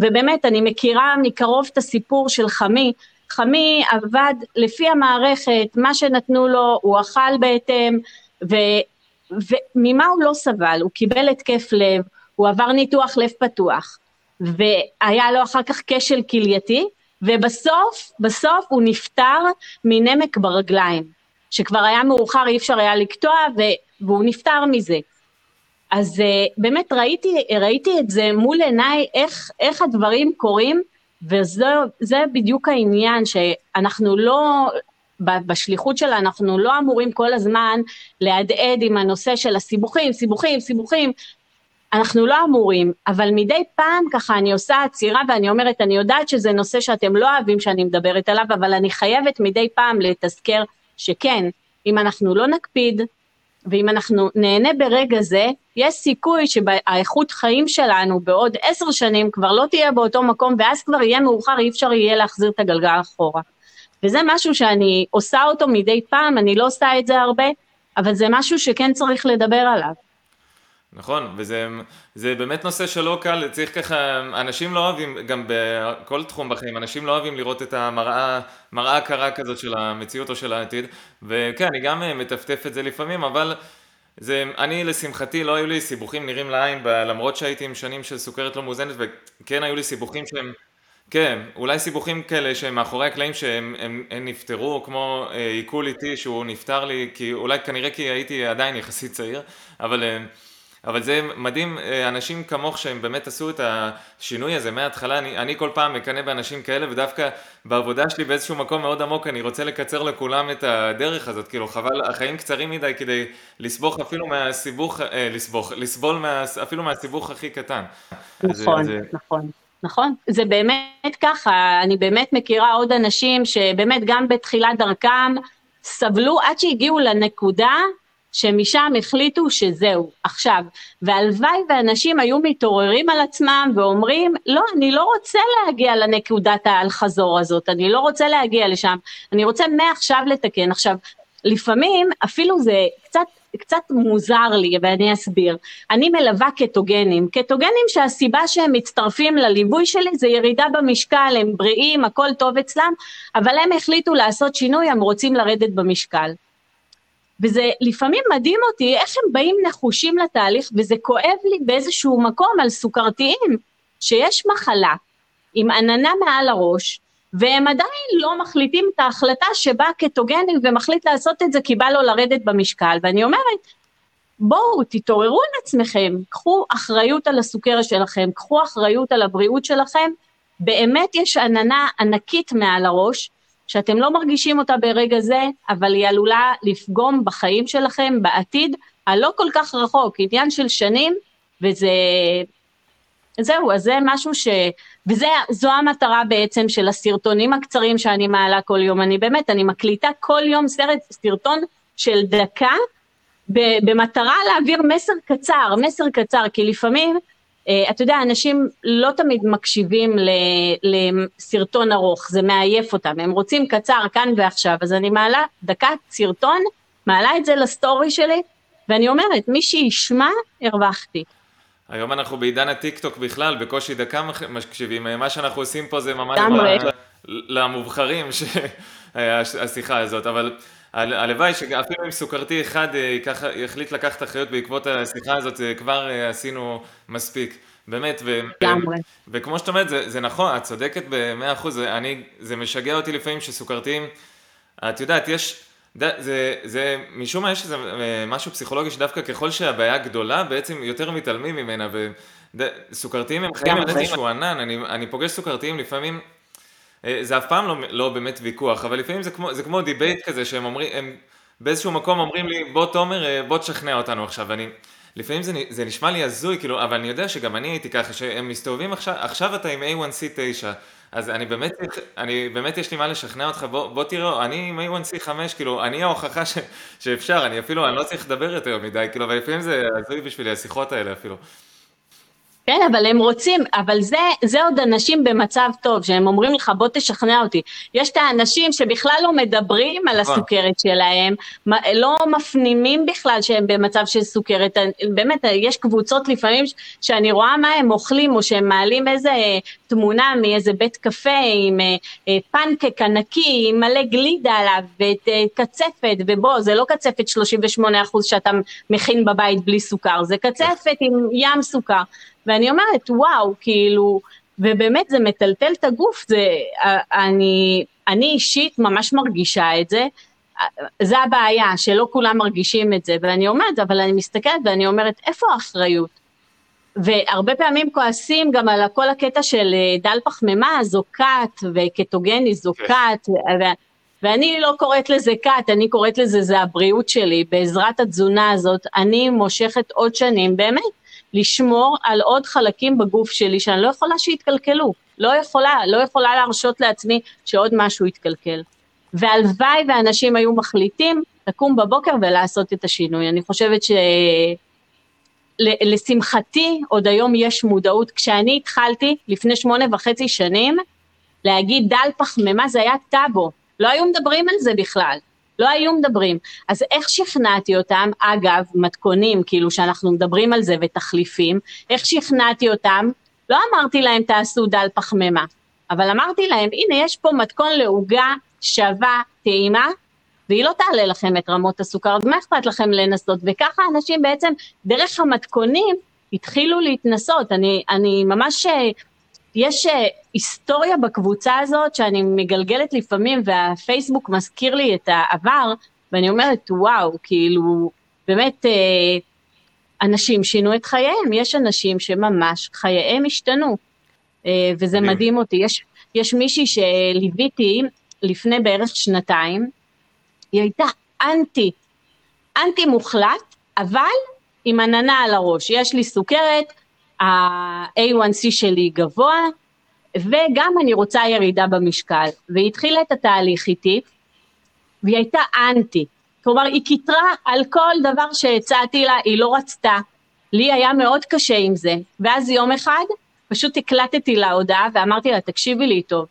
ובאמת, אני מכירה מקרוב את הסיפור של חמי. חמי עבד לפי המערכת, מה שנתנו לו, הוא אכל בהתאם, ו, וממה הוא לא סבל? הוא קיבל התקף לב, הוא עבר ניתוח לב פתוח, והיה לו אחר כך כשל כלייתי, ובסוף, בסוף הוא נפטר מנמק ברגליים, שכבר היה מאוחר, אי אפשר היה לקטוע, והוא נפטר מזה. אז uh, באמת ראיתי, ראיתי את זה מול עיניי, איך, איך הדברים קורים, וזה בדיוק העניין, שאנחנו לא, בשליחות שלה אנחנו לא אמורים כל הזמן להדהד עם הנושא של הסיבוכים, סיבוכים, סיבוכים, אנחנו לא אמורים, אבל מדי פעם ככה אני עושה עצירה ואני אומרת, אני יודעת שזה נושא שאתם לא אוהבים שאני מדברת עליו, אבל אני חייבת מדי פעם לתזכר שכן, אם אנחנו לא נקפיד, ואם אנחנו נהנה ברגע זה, יש סיכוי שהאיכות חיים שלנו בעוד עשר שנים כבר לא תהיה באותו מקום, ואז כבר יהיה מאוחר, אי אפשר יהיה להחזיר את הגלגל אחורה. וזה משהו שאני עושה אותו מדי פעם, אני לא עושה את זה הרבה, אבל זה משהו שכן צריך לדבר עליו. נכון, וזה באמת נושא שלא קל, צריך ככה, אנשים לא אוהבים, גם בכל תחום בחיים, אנשים לא אוהבים לראות את המראה, מראה קרה כזאת של המציאות או של העתיד, וכן, אני גם אה, מטפטף את זה לפעמים, אבל זה, אני לשמחתי לא היו לי סיבוכים נראים לעין, למרות שהייתי עם שנים של סוכרת לא מאוזנת, וכן היו לי סיבוכים שהם, כן, אולי סיבוכים כאלה שהם מאחורי הקלעים שהם הם, הם נפטרו, כמו אה, עיכול איתי שהוא נפטר לי, כי אולי כנראה כי הייתי עדיין יחסית צעיר, אבל... אה, אבל זה מדהים, אה, אנשים כמוך שהם באמת עשו את השינוי הזה מההתחלה, אני, אני כל פעם מקנא באנשים כאלה ודווקא בעבודה שלי באיזשהו מקום מאוד עמוק אני רוצה לקצר לכולם את הדרך הזאת, כאילו חבל, החיים קצרים מדי כדי לסבוך אפילו מהסיבוך, אה, לסבוך, לסבול מה, אפילו מהסיבוך הכי קטן. נכון, זה, נכון. נכון, זה באמת ככה, אני באמת מכירה עוד אנשים שבאמת גם בתחילת דרכם סבלו עד שהגיעו לנקודה שמשם החליטו שזהו, עכשיו. והלוואי ואנשים היו מתעוררים על עצמם ואומרים, לא, אני לא רוצה להגיע לנקודת האל-חזור הזאת, אני לא רוצה להגיע לשם, אני רוצה מעכשיו לתקן. עכשיו, לפעמים אפילו זה קצת קצת מוזר לי ואני אסביר. אני מלווה קטוגנים, קטוגנים שהסיבה שהם מצטרפים לליווי שלי זה ירידה במשקל, הם בריאים, הכל טוב אצלם, אבל הם החליטו לעשות שינוי, הם רוצים לרדת במשקל. וזה לפעמים מדהים אותי איך הם באים נחושים לתהליך, וזה כואב לי באיזשהו מקום על סוכרתיים, שיש מחלה עם עננה מעל הראש, והם עדיין לא מחליטים את ההחלטה שבא קטוגני ומחליט לעשות את זה כי בא לו לרדת במשקל, ואני אומרת, בואו תתעוררו על עצמכם, קחו אחריות על הסוכרת שלכם, קחו אחריות על הבריאות שלכם, באמת יש עננה ענקית מעל הראש, שאתם לא מרגישים אותה ברגע זה, אבל היא עלולה לפגום בחיים שלכם בעתיד הלא כל כך רחוק, עניין של שנים, וזה... זהו, אז זה משהו ש... וזו המטרה בעצם של הסרטונים הקצרים שאני מעלה כל יום. אני באמת, אני מקליטה כל יום סרט, סרטון של דקה, במטרה להעביר מסר קצר, מסר קצר, כי לפעמים אתה יודע, אנשים לא תמיד מקשיבים לסרטון ארוך, זה מעייף אותם, הם רוצים קצר כאן ועכשיו, אז אני מעלה דקת סרטון, מעלה את זה לסטורי שלי, ואני אומרת, מי שישמע, הרווחתי. היום אנחנו בעידן הטיק טוק בכלל, בקושי דקה מקשיבים, מה שאנחנו עושים פה זה ממש למובחרים, השיחה הזאת, אבל הלוואי שאפילו אם סוכרתי אחד אה, יחליט לקחת אחריות בעקבות השיחה הזאת, כבר אה, עשינו מספיק. באמת, ו- וכמו שאת אומרת, זה, זה נכון, את צודקת במאה אחוז, אני, זה משגע אותי לפעמים שסוכרתיים, את יודעת, יש, זה, זה, משום מה יש איזה אה, משהו פסיכולוגי שדווקא ככל שהבעיה גדולה, בעצם יותר מתעלמים ממנה, וסוכרתיים הם חיים על איזשהו ענן, אני, אני פוגש סוכרתיים לפעמים, אה, זה אף פעם לא, לא באמת ויכוח, אבל לפעמים זה כמו, זה כמו debate כזה שהם אומרים, הם באיזשהו מקום אומרים לי, בוא תומר, אה, בוא תשכנע אותנו עכשיו, ואני, לפעמים זה, זה נשמע לי הזוי, כאילו, אבל אני יודע שגם אני הייתי ככה, שהם מסתובבים עכשיו, עכשיו אתה עם A1C 9, אז אני באמת, אני באמת יש לי מה לשכנע אותך, בוא, בוא תראה, אני עם A1C5, כאילו, אני ההוכחה ש, שאפשר, אני אפילו, אני לא צריך לדבר יותר מדי, כאילו, אבל לפעמים זה הזוי בשבילי, השיחות האלה אפילו. כן, אבל הם רוצים, אבל זה, זה עוד אנשים במצב טוב, שהם אומרים לך, בוא תשכנע אותי. יש את האנשים שבכלל לא מדברים על נכון. הסוכרת שלהם, לא מפנימים בכלל שהם במצב של סוכרת. באמת, יש קבוצות לפעמים שאני רואה מה הם אוכלים, או שהם מעלים איזה תמונה מאיזה בית קפה עם אה, אה, פנקק ענקי, עם מלא גלידה עליו, וקצפת, ובוא, זה לא קצפת 38% שאתה מכין בבית בלי סוכר, זה קצפת עם ים סוכר. ואני אומרת, וואו, כאילו, ובאמת זה מטלטל את הגוף, זה, אני, אני אישית ממש מרגישה את זה, זה הבעיה, שלא כולם מרגישים את זה, ואני אומרת, אבל אני מסתכלת ואני אומרת, איפה האחריות? והרבה פעמים כועסים גם על כל הקטע של אה, דל פחמימה, זו כת, וקטוגני זו כן. כת, ואני לא קוראת לזה כת, אני קוראת לזה, זה הבריאות שלי. בעזרת התזונה הזאת, אני מושכת עוד שנים, באמת, לשמור על עוד חלקים בגוף שלי שאני לא יכולה שיתקלקלו. לא יכולה, לא יכולה להרשות לעצמי שעוד משהו יתקלקל. והלוואי ואנשים היו מחליטים לקום בבוקר ולעשות את השינוי. אני חושבת ש... לשמחתי, עוד היום יש מודעות. כשאני התחלתי, לפני שמונה וחצי שנים, להגיד דל פחמימה זה היה טאבו, לא היו מדברים על זה בכלל. לא היו מדברים. אז איך שכנעתי אותם, אגב, מתכונים, כאילו שאנחנו מדברים על זה ותחליפים, איך שכנעתי אותם? לא אמרתי להם תעשו דל פחמימה, אבל אמרתי להם, הנה יש פה מתכון לעוגה שווה, טעימה, והיא לא תעלה לכם את רמות הסוכר, אז מה אכפת לכם לנסות? וככה אנשים בעצם, דרך המתכונים, התחילו להתנסות. אני, אני ממש, אה, יש אה, היסטוריה בקבוצה הזאת שאני מגלגלת לפעמים, והפייסבוק מזכיר לי את העבר, ואני אומרת, וואו, כאילו, באמת, אה, אנשים שינו את חייהם, יש אנשים שממש חייהם השתנו, וזה מדהים אותי. יש, יש מישהי שליוויתי לפני בערך שנתיים, היא הייתה אנטי, אנטי מוחלט, אבל עם עננה על הראש. יש לי סוכרת, ה-A1C שלי גבוה, וגם אני רוצה ירידה במשקל. והיא התחילה את התהליך איתי, והיא הייתה אנטי. כלומר, היא קיטרה על כל דבר שהצעתי לה, היא לא רצתה. לי היה מאוד קשה עם זה. ואז יום אחד, פשוט הקלטתי לה הודעה ואמרתי לה, תקשיבי לי טוב,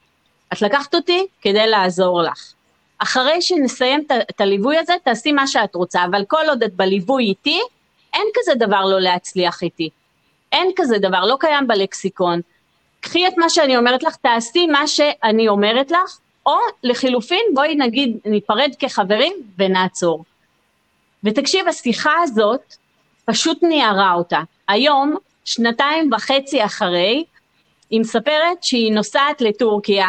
את לקחת אותי כדי לעזור לך. אחרי שנסיים את הליווי הזה, תעשי מה שאת רוצה, אבל כל עוד את בליווי איתי, אין כזה דבר לא להצליח איתי. אין כזה דבר, לא קיים בלקסיקון. קחי את מה שאני אומרת לך, תעשי מה שאני אומרת לך, או לחילופין, בואי נגיד ניפרד כחברים ונעצור. ותקשיב, השיחה הזאת פשוט ניערה אותה. היום, שנתיים וחצי אחרי, היא מספרת שהיא נוסעת לטורקיה,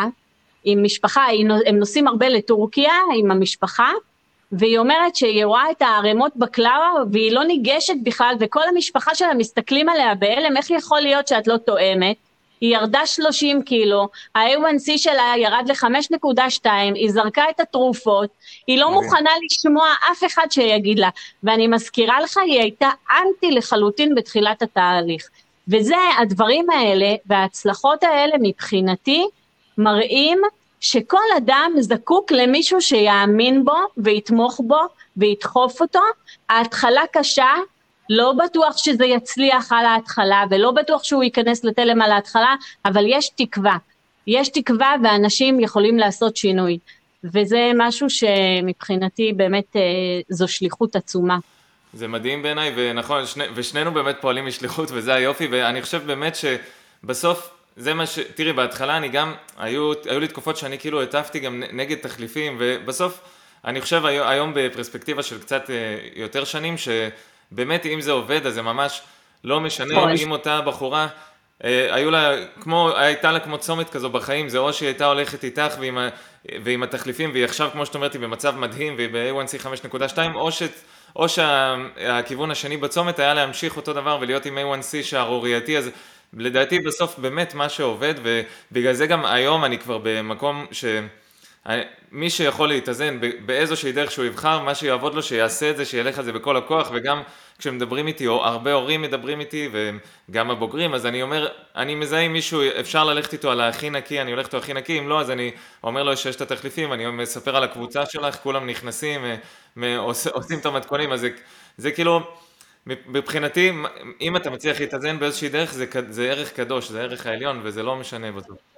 עם משפחה, הם נוסעים הרבה לטורקיה עם המשפחה, והיא אומרת שהיא רואה את הערימות בקלאווה והיא לא ניגשת בכלל, וכל המשפחה שלה מסתכלים עליה בהלם, איך יכול להיות שאת לא תואמת? היא ירדה 30 קילו, ה-A1C שלה ירד ל-5.2, היא זרקה את התרופות, היא לא מוכנה לשמוע אף אחד שיגיד לה, ואני מזכירה לך, היא הייתה אנטי לחלוטין בתחילת התהליך. וזה, הדברים האלה וההצלחות האלה מבחינתי, מראים שכל אדם זקוק למישהו שיאמין בו ויתמוך בו וידחוף אותו. ההתחלה קשה, לא בטוח שזה יצליח על ההתחלה ולא בטוח שהוא ייכנס לתלם על ההתחלה, אבל יש תקווה. יש תקווה ואנשים יכולים לעשות שינוי. וזה משהו שמבחינתי באמת אה, זו שליחות עצומה. זה מדהים בעיניי, ונכון, שני, ושנינו באמת פועלים משליחות וזה היופי, ואני חושב באמת שבסוף זה מה ש... תראי, בהתחלה אני גם, היו, היו לי תקופות שאני כאילו הטפתי גם נגד תחליפים, ובסוף, אני חושב היום בפרספקטיבה של קצת אה, יותר שנים, שבאמת אם זה עובד, אז זה ממש לא משנה נכון. אם אותה בחורה, אה, היו לה, כמו, הייתה לה כמו צומת כזו בחיים, זה או שהיא הייתה הולכת איתך ועם, ועם התחליפים, והיא עכשיו, כמו שאת אומרת, היא במצב מדהים, והיא ב-A1C 5.2, או ש... או שהכיוון השני בצומת היה להמשיך אותו דבר ולהיות עם A1C שערורייתי, אז לדעתי בסוף באמת מה שעובד, ובגלל זה גם היום אני כבר במקום ש... מי שיכול להתאזן באיזושהי דרך שהוא יבחר, מה שיעבוד לו, שיעשה את זה, שילך על זה בכל הכוח, וגם כשמדברים איתי, או הרבה הורים מדברים איתי, וגם הבוגרים, אז אני אומר, אני מזהה עם מישהו, אפשר ללכת איתו על הכי נקי, אני הולך איתו הכי נקי, אם לא, אז אני אומר לו שיש את התחליפים, אני מספר על הקבוצה שלך, כולם נכנסים, עושים את המתכונים, אז זה, זה כאילו... מבחינתי, אם אתה מצליח להתאזן באיזושהי דרך, זה, זה ערך קדוש, זה ערך העליון, וזה לא משנה בסוף.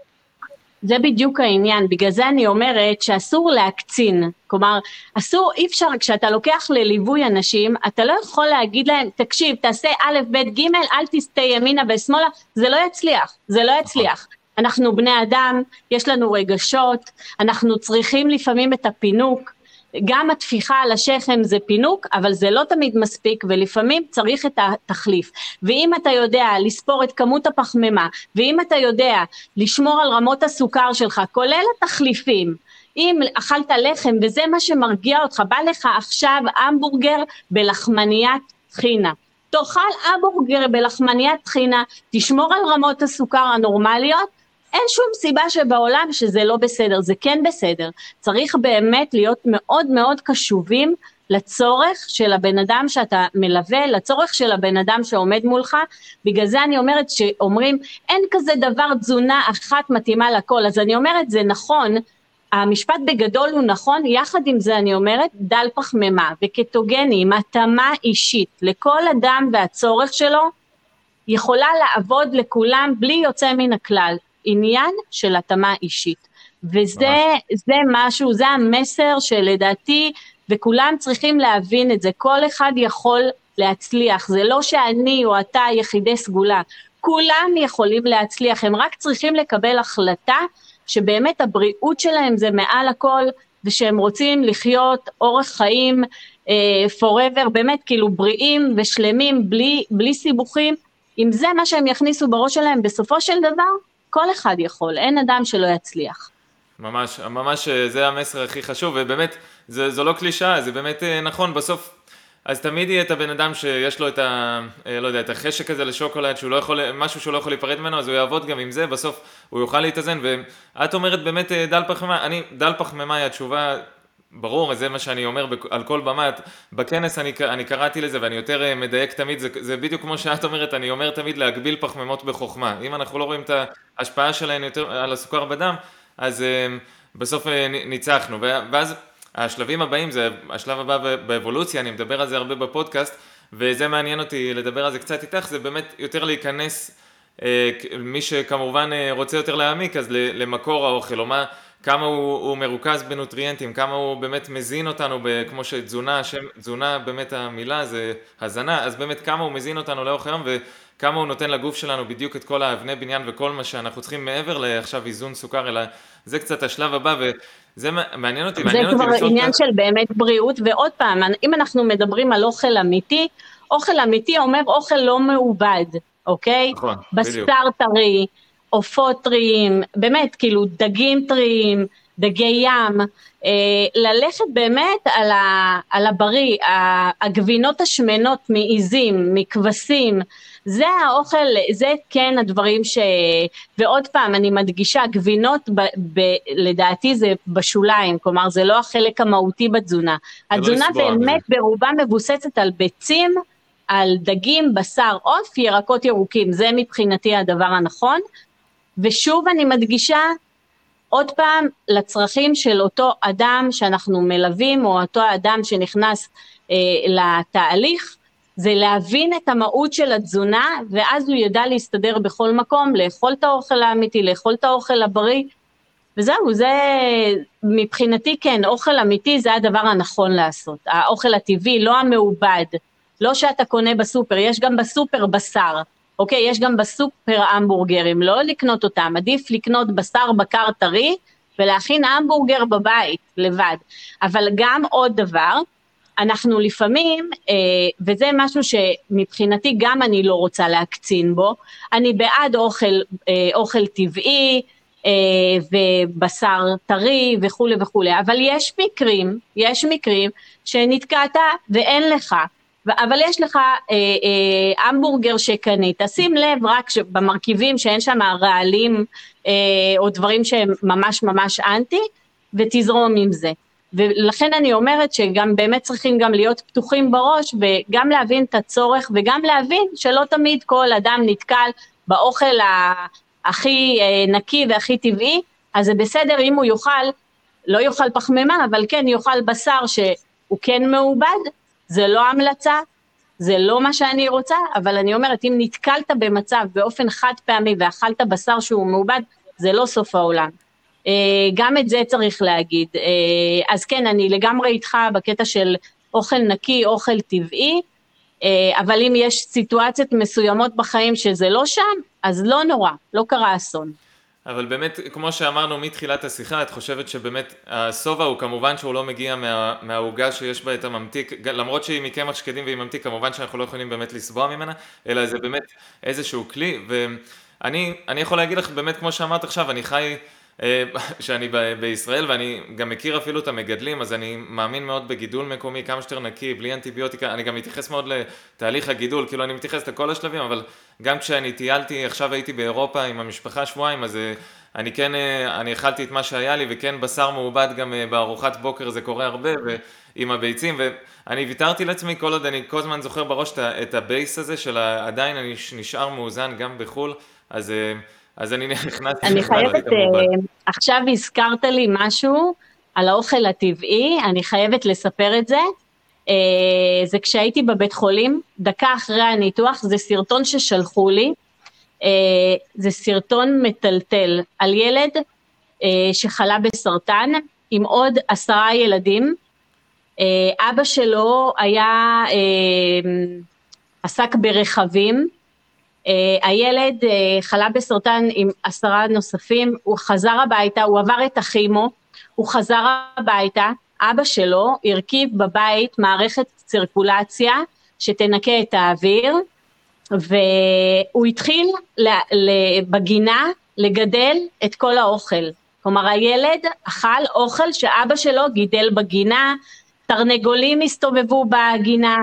זה בדיוק העניין, בגלל זה אני אומרת שאסור להקצין, כלומר, אסור, אי אפשר, כשאתה לוקח לליווי אנשים, אתה לא יכול להגיד להם, תקשיב, תעשה א', ב', ג', אל תסטה ימינה ושמאלה, זה לא יצליח, זה לא יצליח. אנחנו בני אדם, יש לנו רגשות, אנחנו צריכים לפעמים את הפינוק, גם הטפיחה על השכם זה פינוק, אבל זה לא תמיד מספיק, ולפעמים צריך את התחליף. ואם אתה יודע לספור את כמות הפחמימה, ואם אתה יודע לשמור על רמות הסוכר שלך, כולל התחליפים, אם אכלת לחם וזה מה שמרגיע אותך, בא לך עכשיו המבורגר בלחמניית טחינה. תאכל המבורגר בלחמניית טחינה, תשמור על רמות הסוכר הנורמליות, אין שום סיבה שבעולם שזה לא בסדר, זה כן בסדר. צריך באמת להיות מאוד מאוד קשובים לצורך של הבן אדם שאתה מלווה, לצורך של הבן אדם שעומד מולך, בגלל זה אני אומרת שאומרים אין כזה דבר תזונה אחת מתאימה לכל, אז אני אומרת זה נכון, המשפט בגדול הוא נכון, יחד עם זה אני אומרת דל פחמימה וקטוגני עם התאמה אישית לכל אדם והצורך שלו, יכולה לעבוד לכולם בלי יוצא מן הכלל. עניין של התאמה אישית. וזה זה משהו, זה המסר שלדעתי, וכולם צריכים להבין את זה, כל אחד יכול להצליח, זה לא שאני או אתה יחידי סגולה, כולם יכולים להצליח, הם רק צריכים לקבל החלטה שבאמת הבריאות שלהם זה מעל הכל, ושהם רוצים לחיות אורח חיים uh, forever, באמת כאילו בריאים ושלמים, בלי, בלי סיבוכים, אם זה מה שהם יכניסו בראש שלהם, בסופו של דבר, כל אחד יכול, אין אדם שלא יצליח. ממש, ממש אה, זה המסר הכי חשוב, ובאמת, זה, זו לא קלישאה, זה באמת אה, נכון, בסוף, אז תמיד יהיה את הבן אדם שיש לו את ה... אה, לא יודע, את החשק הזה לשוקולד, שהוא לא יכול, משהו שהוא לא יכול להיפרד ממנו, אז הוא יעבוד גם עם זה, בסוף הוא יוכל להתאזן, ואת אומרת באמת דל פחמימה, אני, דל פחמימה היא התשובה ברור, זה מה שאני אומר על כל במה, בכנס אני, אני קראתי לזה ואני יותר אה, מדייק תמיד, זה, זה בדיוק כמו שאת אומרת, אני אומר תמיד להגביל פחמימות בחוכמה. אם אנחנו לא רואים את ההשפעה שלהן יותר על הסוכר בדם, אז uh, בסוף uh, ניצחנו. ואז השלבים הבאים, זה השלב הבא באבולוציה, אני מדבר על זה הרבה בפודקאסט, וזה מעניין אותי לדבר על זה קצת איתך, זה באמת יותר להיכנס, מי שכמובן רוצה יותר להעמיק, אז למקור האוכל, או מה... כמה הוא, הוא מרוכז בנוטריאנטים, כמה הוא באמת מזין אותנו, ב, כמו שתזונה, שם, תזונה באמת המילה זה הזנה, אז באמת כמה הוא מזין אותנו לאורך היום וכמה הוא נותן לגוף שלנו בדיוק את כל האבני בניין וכל מה שאנחנו צריכים מעבר לעכשיו איזון סוכר, אלא זה קצת השלב הבא וזה מעניין אותי, מעניין אותי. זה כבר עניין של באמת בריאות, ועוד פעם, אם אנחנו מדברים על אוכל אמיתי, אוכל אמיתי אומר אוכל לא מעובד, אוקיי? נכון, בדיוק. בשר טרי. עופות טריים, באמת, כאילו דגים טריים, דגי ים, אה, ללכת באמת על, ה, על הבריא, הגבינות השמנות מעיזים, מכבשים, זה האוכל, זה כן הדברים ש... ועוד פעם, אני מדגישה, גבינות ב, ב, לדעתי זה בשוליים, כלומר זה לא החלק המהותי בתזונה. לא התזונה לא באמת ברובה מבוססת על ביצים, על דגים, בשר, עוף, ירקות ירוקים, זה מבחינתי הדבר הנכון. ושוב אני מדגישה עוד פעם לצרכים של אותו אדם שאנחנו מלווים או אותו אדם שנכנס אה, לתהליך זה להבין את המהות של התזונה ואז הוא ידע להסתדר בכל מקום, לאכול את האוכל האמיתי, לאכול את האוכל הבריא. וזהו, זה מבחינתי כן, אוכל אמיתי זה הדבר הנכון לעשות, האוכל הטבעי, לא המעובד, לא שאתה קונה בסופר, יש גם בסופר בשר, אוקיי, יש גם בסופר המבורגרים, לא לקנות אותם, עדיף לקנות בשר בקר טרי ולהכין המבורגר בבית לבד. אבל גם עוד דבר, אנחנו לפעמים, אה, וזה משהו שמבחינתי גם אני לא רוצה להקצין בו, אני בעד אוכל, אה, אוכל טבעי אה, ובשר טרי וכולי וכולי, אבל יש מקרים, יש מקרים שנתקעת ואין לך אבל יש לך אה, אה, המבורגר שקנית, שים לב רק במרכיבים שאין שם רעלים אה, או דברים שהם ממש ממש אנטי, ותזרום עם זה. ולכן אני אומרת שגם באמת צריכים גם להיות פתוחים בראש וגם להבין את הצורך וגם להבין שלא תמיד כל אדם נתקל באוכל הכי אה, נקי והכי טבעי, אז זה בסדר אם הוא יאכל, לא יאכל פחמימה, אבל כן יאכל בשר שהוא כן מעובד, זה לא המלצה, זה לא מה שאני רוצה, אבל אני אומרת, אם נתקלת במצב באופן חד פעמי ואכלת בשר שהוא מעובד, זה לא סוף העולם. אה, גם את זה צריך להגיד. אה, אז כן, אני לגמרי איתך בקטע של אוכל נקי, אוכל טבעי, אה, אבל אם יש סיטואציות מסוימות בחיים שזה לא שם, אז לא נורא, לא קרה אסון. אבל באמת, כמו שאמרנו מתחילת השיחה, את חושבת שבאמת השובע הוא כמובן שהוא לא מגיע מה, מהעוגה שיש בה את הממתיק, למרות שהיא מקמח שקדים והיא ממתיק, כמובן שאנחנו לא יכולים באמת לסבוע ממנה, אלא זה באמת איזשהו כלי, ואני יכול להגיד לך באמת, כמו שאמרת עכשיו, אני חי... אה, שאני בישראל ואני גם מכיר אפילו את המגדלים אז אני מאמין מאוד בגידול מקומי כמה שיותר נקי בלי אנטיביוטיקה. אני גם מתייחס מאוד לתהליך הגידול כאילו אני מתייחס לכל השלבים אבל גם כשאני טיילתי עכשיו הייתי באירופה עם המשפחה שבועיים אז אה, אני כן אה, אני אכלתי את מה שהיה לי וכן בשר מעובד גם בארוחת בוקר זה קורה הרבה ועם הביצים ואני ויתרתי לעצמי כל עוד אני כל הזמן זוכר בראש את הבייס הזה של עדיין אני נשאר מאוזן גם בחו"ל אז אז אני נכנסתי... אני חייבת, אה, עכשיו הזכרת לי משהו על האוכל הטבעי, אני חייבת לספר את זה. אה, זה כשהייתי בבית חולים, דקה אחרי הניתוח, זה סרטון ששלחו לי. אה, זה סרטון מטלטל על ילד שחלה בסרטן עם עוד עשרה ילדים. אבא שלו היה, עסק ברכבים, הילד uh, חלה בסרטן עם עשרה נוספים, הוא חזר הביתה, הוא עבר את הכימו, הוא חזר הביתה, אבא שלו הרכיב בבית מערכת צירקולציה שתנקה את האוויר, והוא התחיל בגינה לגדל את כל האוכל. כלומר הילד אכל אוכל שאבא שלו גידל בגינה, תרנגולים הסתובבו בגינה.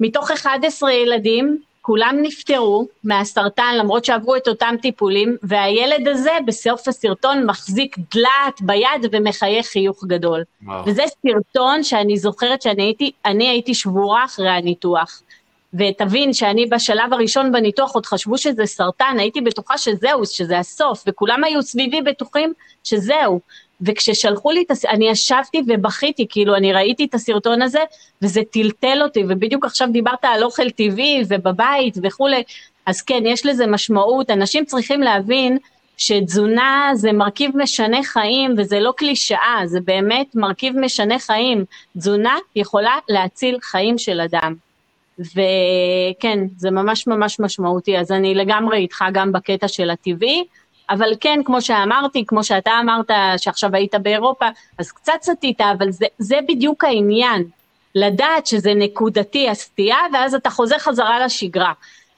מתוך 11 ילדים, כולם נפטרו מהסרטן למרות שעברו את אותם טיפולים, והילד הזה בסוף הסרטון מחזיק דלעת ביד ומחייך חיוך גדול. וואו. וזה סרטון שאני זוכרת שאני הייתי, אני הייתי שבורה אחרי הניתוח. ותבין שאני בשלב הראשון בניתוח עוד חשבו שזה סרטן, הייתי בטוחה שזהו, שזה הסוף, וכולם היו סביבי בטוחים שזהו. וכששלחו לי את הס... אני ישבתי ובכיתי, כאילו, אני ראיתי את הסרטון הזה, וזה טלטל אותי, ובדיוק עכשיו דיברת על אוכל טבעי ובבית וכולי, אז כן, יש לזה משמעות, אנשים צריכים להבין שתזונה זה מרכיב משנה חיים, וזה לא קלישאה, זה באמת מרכיב משנה חיים. תזונה יכולה להציל חיים של אדם. וכן, זה ממש ממש משמעותי, אז אני לגמרי איתך גם בקטע של הטבעי. אבל כן, כמו שאמרתי, כמו שאתה אמרת, שעכשיו היית באירופה, אז קצת סטית, אבל זה, זה בדיוק העניין, לדעת שזה נקודתי הסטייה, ואז אתה חוזר חזרה לשגרה.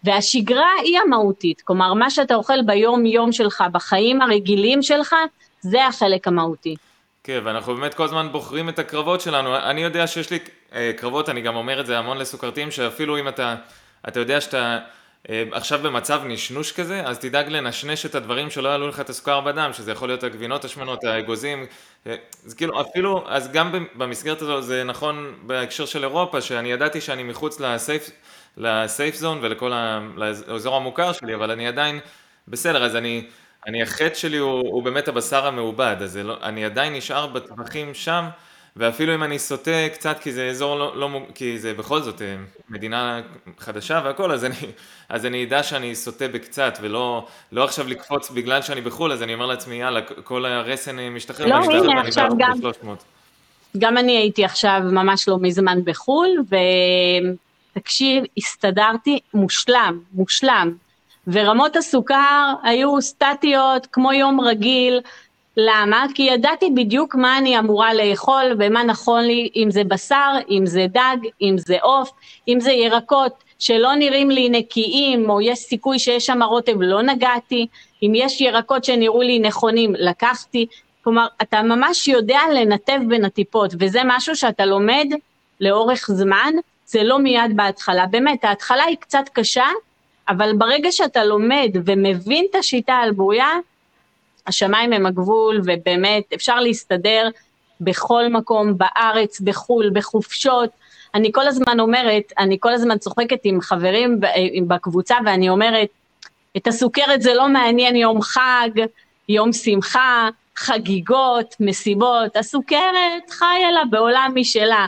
והשגרה היא המהותית, כלומר, מה שאתה אוכל ביום-יום שלך, בחיים הרגילים שלך, זה החלק המהותי. כן, ואנחנו באמת כל הזמן בוחרים את הקרבות שלנו. אני יודע שיש לי אה, קרבות, אני גם אומר את זה המון לסוכרתיים, שאפילו אם אתה, אתה יודע שאתה... אה, עכשיו במצב נשנוש כזה, אז תדאג לנשנש את הדברים שלא יעלו לך את הסוכר בדם, שזה יכול להיות הגבינות השמנות, האגוזים, אה, זה כאילו אפילו, אז גם במסגרת הזו זה נכון בהקשר של אירופה, שאני ידעתי שאני מחוץ לסייף, לסייף זון ולכל ה... לאזור המוכר שלי, אבל אני עדיין בסדר, אז אני, אני החטא שלי הוא, הוא באמת הבשר המעובד, אז לא, אני עדיין נשאר בטווחים שם. ואפילו אם אני סוטה קצת כי זה אזור לא, לא כי זה בכל זאת אה, מדינה חדשה והכל, אז אני, אז אני אדע שאני סוטה בקצת ולא לא עכשיו לקפוץ בגלל שאני בחו"ל, אז אני אומר לעצמי יאללה, כל הרסן אה, משתחרר, לא, הנה עכשיו גם, גם אני הייתי עכשיו ממש לא מזמן בחו"ל, ותקשיב, הסתדרתי מושלם, מושלם. ורמות הסוכר היו סטטיות כמו יום רגיל, למה? כי ידעתי בדיוק מה אני אמורה לאכול ומה נכון לי, אם זה בשר, אם זה דג, אם זה עוף, אם זה ירקות שלא נראים לי נקיים או יש סיכוי שיש שם רוטב, לא נגעתי, אם יש ירקות שנראו לי נכונים, לקחתי. כלומר, אתה ממש יודע לנתב בין הטיפות, וזה משהו שאתה לומד לאורך זמן, זה לא מיד בהתחלה. באמת, ההתחלה היא קצת קשה, אבל ברגע שאתה לומד ומבין את השיטה על בוריה, השמיים הם הגבול, ובאמת אפשר להסתדר בכל מקום, בארץ, בחו"ל, בחופשות. אני כל הזמן אומרת, אני כל הזמן צוחקת עם חברים בקבוצה, ואני אומרת, את הסוכרת זה לא מעניין יום חג, יום שמחה, חגיגות, מסיבות, הסוכרת חיה לה בעולם משלה.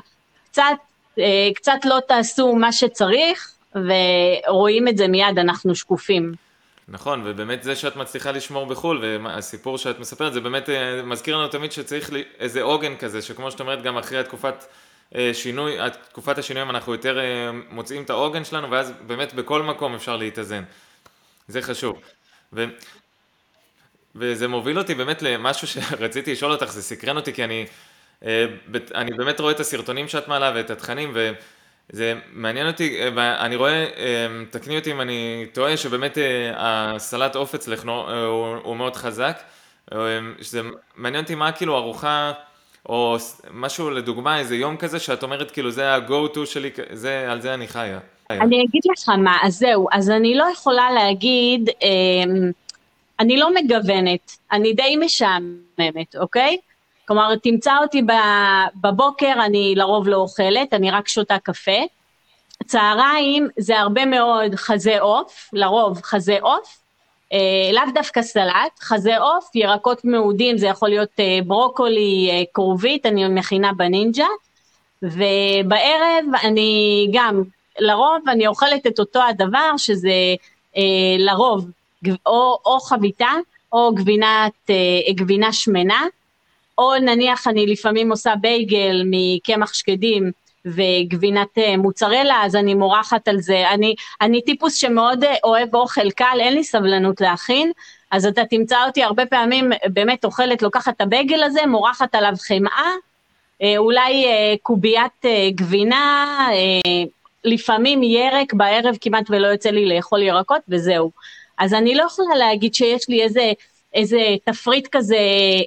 קצת, אה, קצת לא תעשו מה שצריך, ורואים את זה מיד, אנחנו שקופים. נכון, ובאמת זה שאת מצליחה לשמור בחו"ל, והסיפור שאת מספרת, זה באמת אה, מזכיר לנו תמיד שצריך איזה עוגן כזה, שכמו שאת אומרת, גם אחרי התקופת אה, שינוי, תקופת השינויים אנחנו יותר אה, מוצאים את העוגן שלנו, ואז באמת בכל מקום אפשר להתאזן. זה חשוב. ו... וזה מוביל אותי באמת למשהו [LAUGHS] שרציתי לשאול אותך, זה סקרן אותי כי אני, אני באמת רואה את הסרטונים שאת מעלה ואת התכנים וזה מעניין אותי, ואני רואה, תקני אותי אם אני טועה, שבאמת הסלט עוף אצלך הוא, הוא מאוד חזק, שזה מעניין אותי מה כאילו ארוחה או משהו לדוגמה, איזה יום כזה שאת אומרת כאילו זה ה-go to שלי, זה, על זה אני חיה. אני אגיד לך מה, אז זהו, אז אני לא יכולה להגיד, אה, אני לא מגוונת, אני די משעממת, אוקיי? כלומר, תמצא אותי בבוקר, אני לרוב לא אוכלת, אני רק שותה קפה. צהריים זה הרבה מאוד חזה עוף, לרוב חזה עוף, אה, לאו דווקא סלט, חזה עוף, ירקות מעודים, זה יכול להיות אה, ברוקולי, אה, כרובית, אני מכינה בנינג'ה, ובערב אני גם, לרוב אני אוכלת את אותו הדבר, שזה אה, לרוב או, או חביתה, או גבינת, אה, גבינה שמנה, או נניח אני לפעמים עושה בייגל מקמח שקדים, וגבינת אה, מוצרלה, אז אני מורחת על זה. אני, אני טיפוס שמאוד אה, אוהב אוכל קל, אין לי סבלנות להכין, אז אתה תמצא אותי הרבה פעמים באמת אוכלת, לוקחת את הבייגל הזה, מורחת עליו חמאה, אה, אולי קוביית גבינה, לפעמים ירק, בערב כמעט ולא יוצא לי לאכול ירקות וזהו. אז אני לא יכולה להגיד שיש לי איזה, איזה תפריט כזה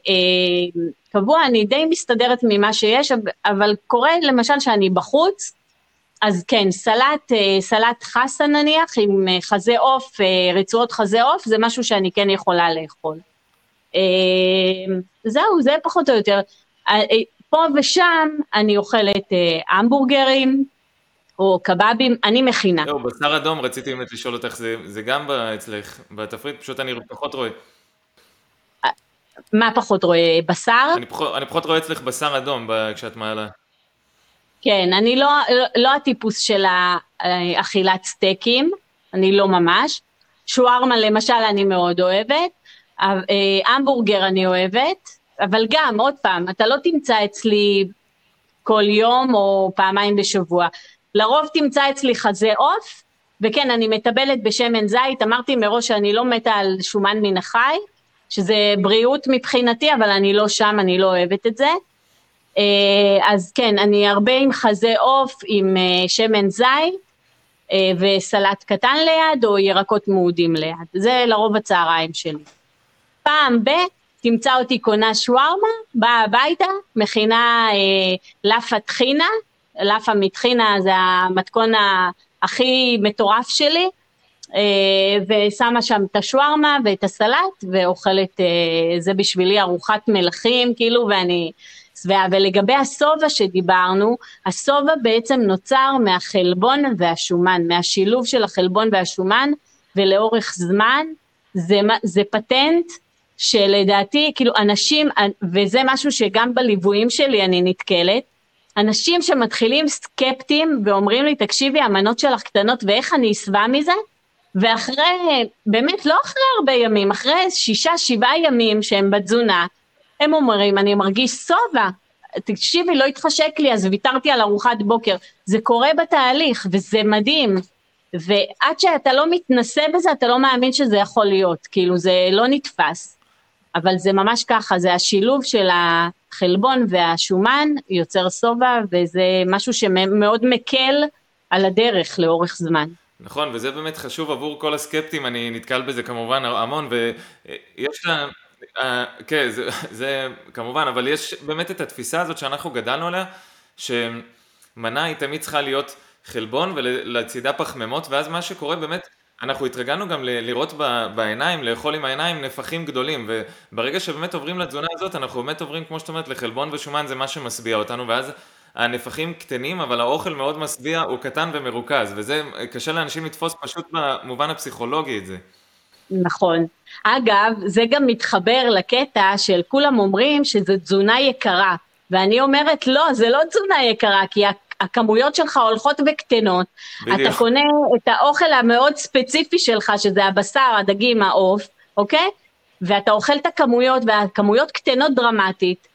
אה, קבוע, אני די מסתדרת ממה שיש, אבל קורה למשל שאני בחוץ, אז כן, סלט, אה, סלט חסה נניח, עם אה, חזה עוף, אה, רצועות חזה עוף, זה משהו שאני כן יכולה לאכול. זהו, זה פחות או יותר. פה ושם אני אוכלת המבורגרים, או קבבים, אני מכינה. זהו, בשר אדום רציתי באמת לשאול אותך, זה, זה גם אצלך בתפריט, פשוט אני פחות רואה. מה פחות רואה? בשר? אני פחות, אני פחות רואה אצלך בשר אדום כשאת מעלה. כן, אני לא, לא, לא הטיפוס של אכילת סטייקים, אני לא ממש. שוארמה למשל אני מאוד אוהבת, אה, המבורגר אני אוהבת, אבל גם, עוד פעם, אתה לא תמצא אצלי כל יום או פעמיים בשבוע. לרוב תמצא אצלי חזה עוף, וכן, אני מטבלת בשמן זית, אמרתי מראש שאני לא מתה על שומן מן החי, שזה בריאות מבחינתי, אבל אני לא שם, אני לא אוהבת את זה. אה, אז כן, אני הרבה עם חזה עוף, עם אה, שמן זית אה, וסלט קטן ליד, או ירקות מעודים ליד. זה לרוב הצהריים שלי. פעם ב... תמצא אותי קונה שווארמה, באה הביתה, מכינה אה, לאפה טחינה, לאפה מטחינה זה המתכון הכי מטורף שלי, ושמה שם את השווארמה ואת הסלט, ואוכלת, אה, זה בשבילי ארוחת מלכים, כאילו, ואני. ולגבי השובע שדיברנו, השובע בעצם נוצר מהחלבון והשומן, מהשילוב של החלבון והשומן, ולאורך זמן זה, זה פטנט שלדעתי, כאילו, אנשים, וזה משהו שגם בליוויים שלי אני נתקלת, אנשים שמתחילים סקפטיים ואומרים לי, תקשיבי, המנות שלך קטנות ואיך אני אשבע מזה, ואחרי, באמת לא אחרי הרבה ימים, אחרי שישה, שבעה ימים שהם בתזונה, הם אומרים, אני מרגיש שובע, תקשיבי, לא התחשק לי, אז ויתרתי על ארוחת בוקר. זה קורה בתהליך, וזה מדהים. ועד שאתה לא מתנסה בזה, אתה לא מאמין שזה יכול להיות. כאילו, זה לא נתפס. אבל זה ממש ככה, זה השילוב של החלבון והשומן יוצר שובע, וזה משהו שמאוד מקל על הדרך לאורך זמן. נכון, וזה באמת חשוב עבור כל הסקפטים, אני נתקל בזה כמובן המון, ויש לה... אה, כן, זה, זה כמובן, אבל יש באמת את התפיסה הזאת שאנחנו גדלנו עליה, שמנה היא תמיד צריכה להיות חלבון ולצידה פחמימות, ואז מה שקורה באמת, אנחנו התרגלנו גם לראות ב- בעיניים, לאכול עם העיניים נפחים גדולים, וברגע שבאמת עוברים לתזונה הזאת, אנחנו באמת עוברים, כמו שאת אומרת, לחלבון ושומן, זה מה שמשביע אותנו, ואז הנפחים קטנים, אבל האוכל מאוד משביע, הוא קטן ומרוכז, וזה קשה לאנשים לתפוס פשוט במובן הפסיכולוגי את זה. נכון. אגב, זה גם מתחבר לקטע של כולם אומרים שזו תזונה יקרה, ואני אומרת לא, זה לא תזונה יקרה, כי הכמויות שלך הולכות וקטנות, בדיוק. אתה קונה את האוכל המאוד ספציפי שלך, שזה הבשר, הדגים, העוף, אוקיי? ואתה אוכל את הכמויות, והכמויות קטנות דרמטית,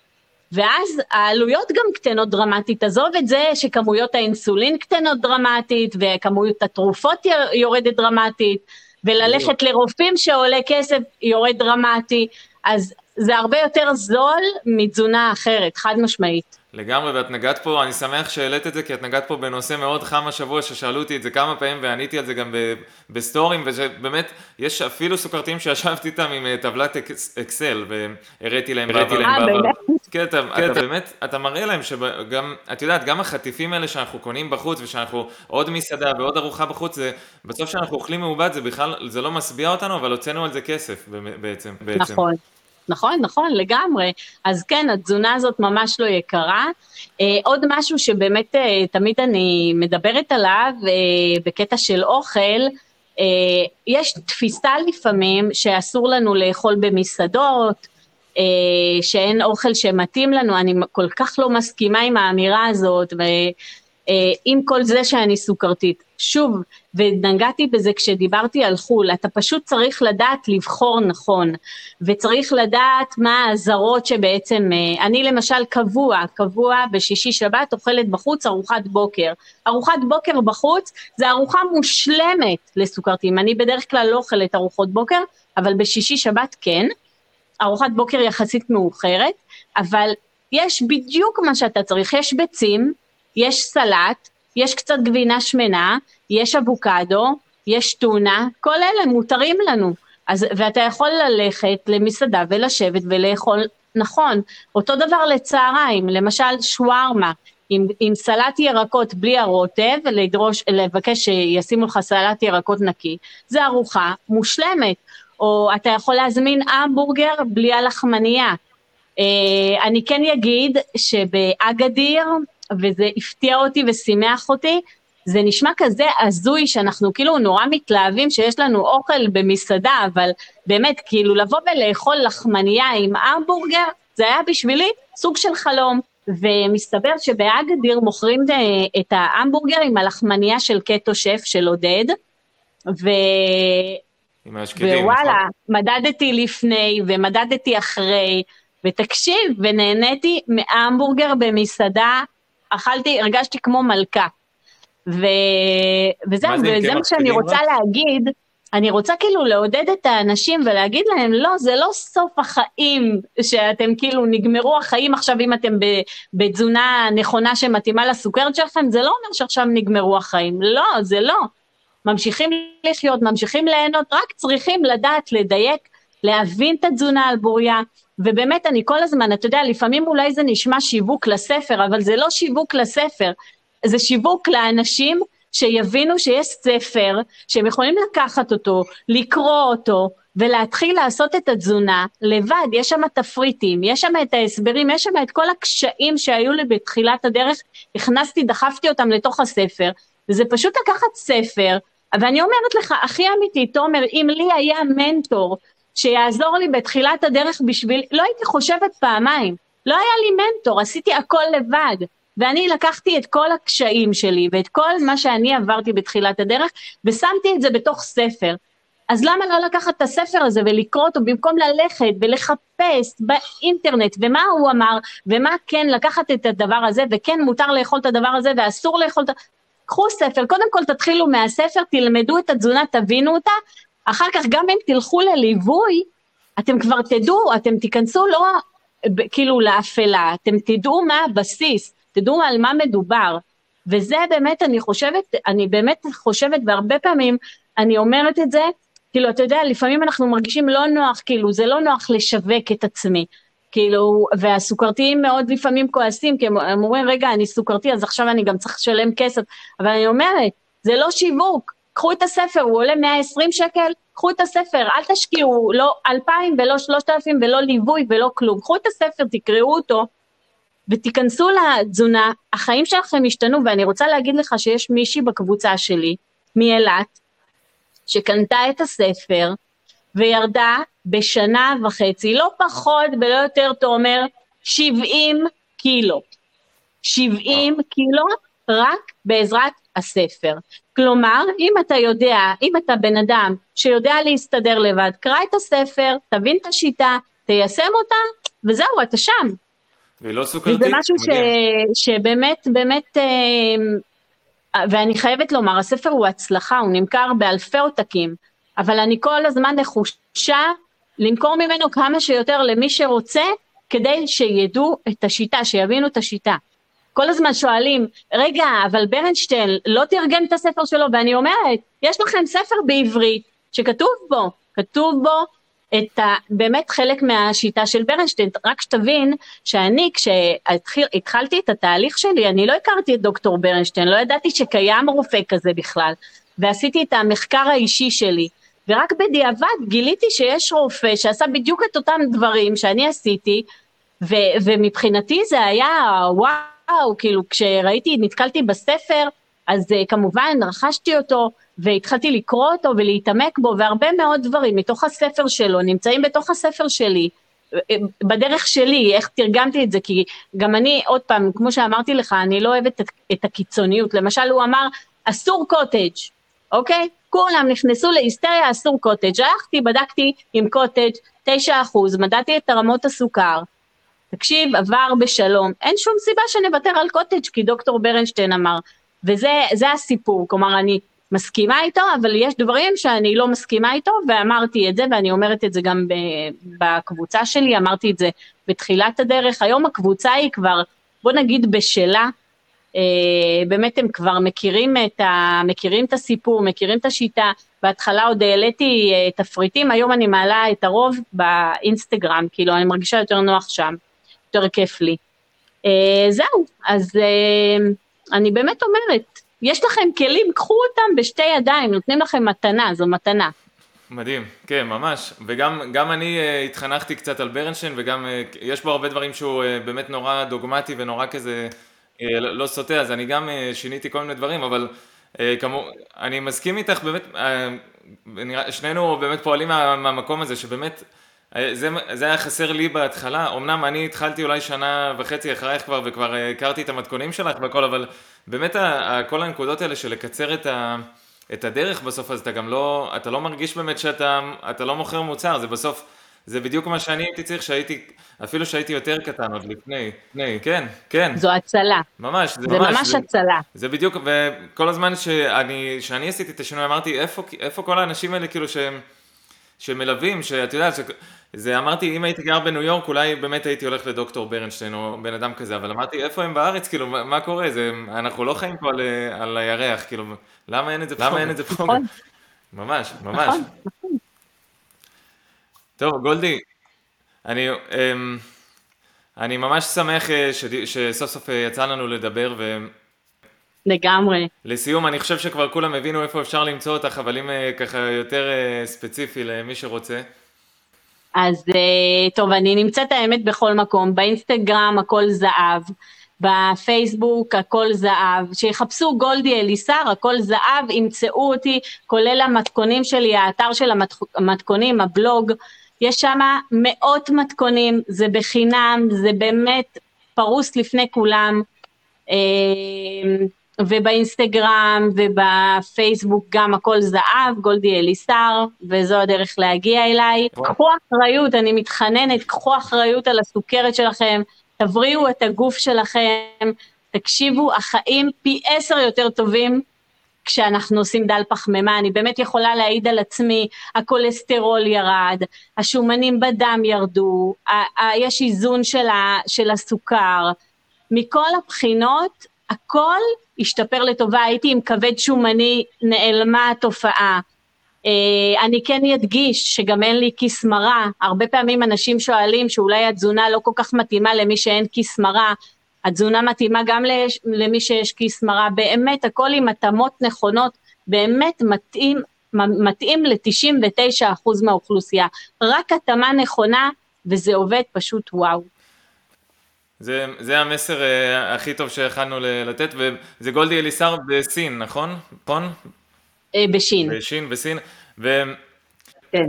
ואז העלויות גם קטנות דרמטית, עזוב את זה שכמויות האינסולין קטנות דרמטית וכמות התרופות יורדת דרמטית, וללכת לרופאים שעולה כסף יורד דרמטי, אז זה הרבה יותר זול מתזונה אחרת, חד משמעית. לגמרי, ואת נגעת פה, אני שמח שהעלית את זה, כי את נגעת פה בנושא מאוד חם השבוע, ששאלו אותי את זה כמה פעמים, ועניתי על זה גם בסטורים, ובאמת, יש אפילו סוכרתיים שישבתי איתם עם אה, טבלת אקסל, והראיתי להם להם אה, בעבר. כן, אתה, כן, אתה באמת, אתה מראה להם שגם, את יודעת, גם החטיפים האלה שאנחנו קונים בחוץ, ושאנחנו עוד מסעדה ועוד ארוחה בחוץ, זה, בסוף שאנחנו אוכלים מעובד, זה בכלל, זה לא משביע אותנו, אבל הוצאנו על זה כסף בעצם. נכון. נכון, נכון, לגמרי. אז כן, התזונה הזאת ממש לא יקרה. אה, עוד משהו שבאמת אה, תמיד אני מדברת עליו, אה, בקטע של אוכל, יש תפיסה לפעמים שאסור לנו לאכול במסעדות, שאין אוכל שמתאים לנו, אני כל כך לא מסכימה עם האמירה הזאת, ועם כל זה שאני סוכרתית. שוב, ונגעתי בזה כשדיברתי על חו"ל, אתה פשוט צריך לדעת לבחור נכון, וצריך לדעת מה האזהרות שבעצם, אה, אני למשל קבוע, קבוע בשישי שבת אוכלת בחוץ ארוחת בוקר. ארוחת בוקר בחוץ זה ארוחה מושלמת לסוכרתיים, אני בדרך כלל לא אוכלת ארוחות בוקר, אבל בשישי שבת כן, ארוחת בוקר יחסית מאוחרת, אבל יש בדיוק מה שאתה צריך, יש ביצים, יש סלט, יש קצת גבינה שמנה, יש אבוקדו, יש טונה, כל אלה מותרים לנו. אז, ואתה יכול ללכת למסעדה ולשבת ולאכול נכון. אותו דבר לצהריים, למשל שווארמה, עם, עם סלט ירקות בלי הרוטב, לדרוש, לבקש שישימו לך סלט ירקות נקי, זה ארוחה מושלמת. או אתה יכול להזמין המבורגר בלי הלחמנייה. אה, אני כן אגיד שבאגדיר וזה הפתיע אותי ושימח אותי. זה נשמע כזה הזוי שאנחנו כאילו נורא מתלהבים שיש לנו אוכל במסעדה, אבל באמת, כאילו לבוא ולאכול לחמנייה עם המבורגר, זה היה בשבילי סוג של חלום. ומסתבר שבאגדיר מוכרים אה, את ההמבורגר עם הלחמנייה של קטו שף של עודד, ו... עם השקדים, ווואלה, נכון? מדדתי לפני ומדדתי אחרי, ותקשיב, ונהניתי מהמבורגר במסעדה אכלתי, הרגשתי כמו מלכה. ו... וזהו, וזה מה שאני רוצה להגיד, אני רוצה כאילו לעודד את האנשים ולהגיד להם, לא, זה לא סוף החיים, שאתם כאילו נגמרו החיים עכשיו אם אתם בתזונה נכונה שמתאימה לסוכרת שלכם, זה לא אומר שעכשיו נגמרו החיים, לא, זה לא. ממשיכים לחיות, ממשיכים ליהנות, רק צריכים לדעת לדייק, להבין את התזונה על בוריה, ובאמת אני כל הזמן, אתה יודע, לפעמים אולי זה נשמע שיווק לספר, אבל זה לא שיווק לספר, זה שיווק לאנשים שיבינו שיש ספר, שהם יכולים לקחת אותו, לקרוא אותו, ולהתחיל לעשות את התזונה לבד, יש שם תפריטים, יש שם את ההסברים, יש שם את כל הקשיים שהיו לי בתחילת הדרך, הכנסתי, דחפתי אותם לתוך הספר, וזה פשוט לקחת ספר, ואני אומרת לך, הכי אמיתי, תומר, אם לי היה מנטור שיעזור לי בתחילת הדרך בשביל, לא הייתי חושבת פעמיים, לא היה לי מנטור, עשיתי הכל לבד. ואני לקחתי את כל הקשיים שלי ואת כל מה שאני עברתי בתחילת הדרך ושמתי את זה בתוך ספר. אז למה לא לקחת את הספר הזה ולקרוא אותו במקום ללכת ולחפש באינטרנט ומה הוא אמר ומה כן לקחת את הדבר הזה וכן מותר לאכול את הדבר הזה ואסור לאכול את... קחו ספר, קודם כל תתחילו מהספר, תלמדו את התזונה, תבינו אותה, אחר כך גם אם תלכו לליווי, אתם כבר תדעו, אתם תיכנסו לא כאילו לאפלה, אתם תדעו מה הבסיס, תדעו על מה מדובר. וזה באמת, אני חושבת, אני באמת חושבת, והרבה פעמים אני אומרת את זה, כאילו, אתה יודע, לפעמים אנחנו מרגישים לא נוח, כאילו, זה לא נוח לשווק את עצמי. כאילו, והסוכרתיים מאוד לפעמים כועסים, כי הם אומרים, רגע, אני סוכרתי, אז עכשיו אני גם צריך לשלם כסף. אבל אני אומרת, זה לא שיווק, קחו את הספר, הוא עולה 120 שקל, קחו את הספר, אל תשקיעו לא 2,000 ולא 3,000 ולא ליווי ולא כלום. קחו את הספר, תקראו אותו ותיכנסו לתזונה, החיים שלכם ישתנו, ואני רוצה להגיד לך שיש מישהי בקבוצה שלי, מאילת, שקנתה את הספר וירדה בשנה וחצי, לא פחות ולא יותר, תומר, 70 קילו. 70 קילו רק בעזרת הספר. כלומר, אם אתה יודע, אם אתה בן אדם שיודע להסתדר לבד, קרא את הספר, תבין את השיטה, תיישם אותה, וזהו, אתה שם. ולא סוכרתית. וזה משהו ש... שבאמת, באמת, אה, ואני חייבת לומר, הספר הוא הצלחה, הוא נמכר באלפי עותקים. אבל אני כל הזמן נחושה למכור ממנו כמה שיותר למי שרוצה, כדי שידעו את השיטה, שיבינו את השיטה. כל הזמן שואלים, רגע, אבל ברנשטיין לא תרגם את הספר שלו, ואני אומרת, יש לכם ספר בעברית שכתוב בו, כתוב בו את ה, באמת חלק מהשיטה של ברנשטיין, רק שתבין שאני כשהתחלתי את התהליך שלי, אני לא הכרתי את דוקטור ברנשטיין, לא ידעתי שקיים רופא כזה בכלל, ועשיתי את המחקר האישי שלי, ורק בדיעבד גיליתי שיש רופא שעשה בדיוק את אותם דברים שאני עשיתי, ו- ומבחינתי זה היה וואו, כאילו כשראיתי, נתקלתי בספר, אז uh, כמובן רכשתי אותו והתחלתי לקרוא אותו ולהתעמק בו, והרבה מאוד דברים מתוך הספר שלו נמצאים בתוך הספר שלי, אה, בדרך שלי, איך תרגמתי את זה, כי גם אני, עוד פעם, כמו שאמרתי לך, אני לא אוהבת את, את הקיצוניות. למשל, הוא אמר, אסור קוטג', אוקיי? כולם נכנסו להיסטריה, אסור קוטג'. הלכתי, בדקתי עם קוטג' 9%, מדדתי את רמות הסוכר. תקשיב, עבר בשלום. אין שום סיבה שנוותר על קוטג', כי דוקטור ברנשטיין אמר. וזה הסיפור, כלומר, אני מסכימה איתו, אבל יש דברים שאני לא מסכימה איתו, ואמרתי את זה, ואני אומרת את זה גם בקבוצה שלי, אמרתי את זה בתחילת הדרך. היום הקבוצה היא כבר, בוא נגיד, בשלה. אה, באמת הם כבר מכירים את, ה, מכירים את הסיפור, מכירים את השיטה. בהתחלה עוד העליתי אה, תפריטים, היום אני מעלה את הרוב באינסטגרם, כאילו אני מרגישה יותר נוח שם, יותר כיף לי. אה, זהו, אז אני באמת אומרת, יש לכם כלים, קחו אותם בשתי ידיים, נותנים לכם מתנה, זו מתנה. מדהים, כן, ממש. וגם אני uh, התחנכתי קצת על ברנשטיין, וגם uh, יש בו הרבה דברים שהוא uh, באמת נורא דוגמטי ונורא כזה uh, לא סוטה, אז אני גם uh, שיניתי כל מיני דברים, אבל uh, כמו, אני מסכים איתך, באמת, uh, שנינו באמת פועלים מה, מהמקום הזה, שבאמת... זה, זה היה חסר לי בהתחלה, אמנם אני התחלתי אולי שנה וחצי אחרייך כבר וכבר הכרתי את המתכונים שלך והכל, אבל באמת כל הנקודות האלה של לקצר את, ה, את הדרך בסוף, אז אתה גם לא, אתה לא מרגיש באמת שאתה אתה לא מוכר מוצר, זה בסוף, זה בדיוק מה שאני הייתי צריך שהייתי, אפילו שהייתי יותר קטן עוד לפני, לפני, כן, כן. זו הצלה. ממש, זה, זה ממש, ממש זה, הצלה. זה בדיוק, וכל הזמן שאני, שאני עשיתי את השינוי אמרתי, איפה, איפה כל האנשים האלה כאילו שהם... שמלווים, שאת יודעת, זה אמרתי, אם הייתי גר בניו יורק, אולי באמת הייתי הולך לדוקטור ברנשטיין או בן אדם כזה, אבל אמרתי, איפה הם בארץ, כאילו, מה, מה קורה? זה, אנחנו לא חיים פה על, על הירח, כאילו, למה אין את זה פה? למה אין את זה פה? נכון. ממש, ממש. נכון, נכון. טוב, גולדי, אני, אמ, אני ממש שמח אה, שסוף סוף אה, יצא לנו לדבר, ו... לגמרי. לסיום, אני חושב שכבר כולם הבינו איפה אפשר למצוא אותך, אבל אם אה, ככה יותר ספציפי למי שרוצה. אז אה, טוב, אני נמצאת האמת בכל מקום, באינסטגרם הכל זהב, בפייסבוק הכל זהב, שיחפשו גולדי אליסר, הכל זהב, ימצאו אותי, כולל המתכונים שלי, האתר של המתכונים, הבלוג, יש שם מאות מתכונים, זה בחינם, זה באמת פרוס לפני כולם. ובאינסטגרם ובפייסבוק גם הכל זהב, גולדי אליסר, וזו הדרך להגיע אליי. קחו אחריות, אני מתחננת, קחו אחריות על הסוכרת שלכם, תבריאו את הגוף שלכם, תקשיבו, החיים פי עשר יותר טובים כשאנחנו עושים דל פחמימה, אני באמת יכולה להעיד על עצמי, הכולסטרול ירד, השומנים בדם ירדו, יש איזון של, של הסוכר, מכל הבחינות הכל השתפר לטובה, הייתי עם כבד שומני, נעלמה התופעה. Uh, אני כן אדגיש שגם אין לי כיס מרה, הרבה פעמים אנשים שואלים שאולי התזונה לא כל כך מתאימה למי שאין כיס מרה, התזונה מתאימה גם למי שיש כיס מרה, באמת הכל עם התאמות נכונות, באמת מתאים, מתאים ל-99% מהאוכלוסייה, רק התאמה נכונה וזה עובד פשוט וואו. זה, זה המסר uh, הכי טוב שיכלנו לתת, וזה גולדי אליסר בסין, נכון? נכון? אה, בשין. בשין, בסין. ו... כן.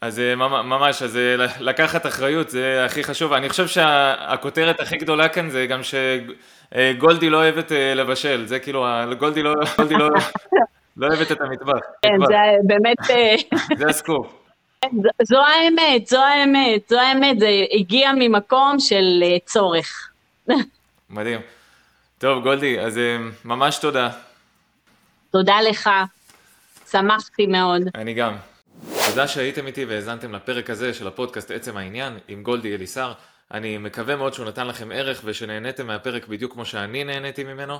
אז אה, ממש, אז לקחת אחריות זה הכי חשוב. אני חושב שהכותרת הכי גדולה כאן זה גם שגולדי לא אוהבת לבשל, זה כאילו, גולדי לא, גולדי לא, לא אוהבת את המטבח. כן, זה באמת... זה הסקופ. זו האמת, זו האמת, זו האמת, זה הגיע ממקום של אה, צורך. [LAUGHS] מדהים. טוב, גולדי, אז אה, ממש תודה. תודה לך. שמחתי מאוד. אני גם. תודה שהייתם איתי והאזנתם לפרק הזה של הפודקאסט עצם העניין עם גולדי אליסר. אני מקווה מאוד שהוא נתן לכם ערך ושנהניתם מהפרק בדיוק כמו שאני נהניתי ממנו.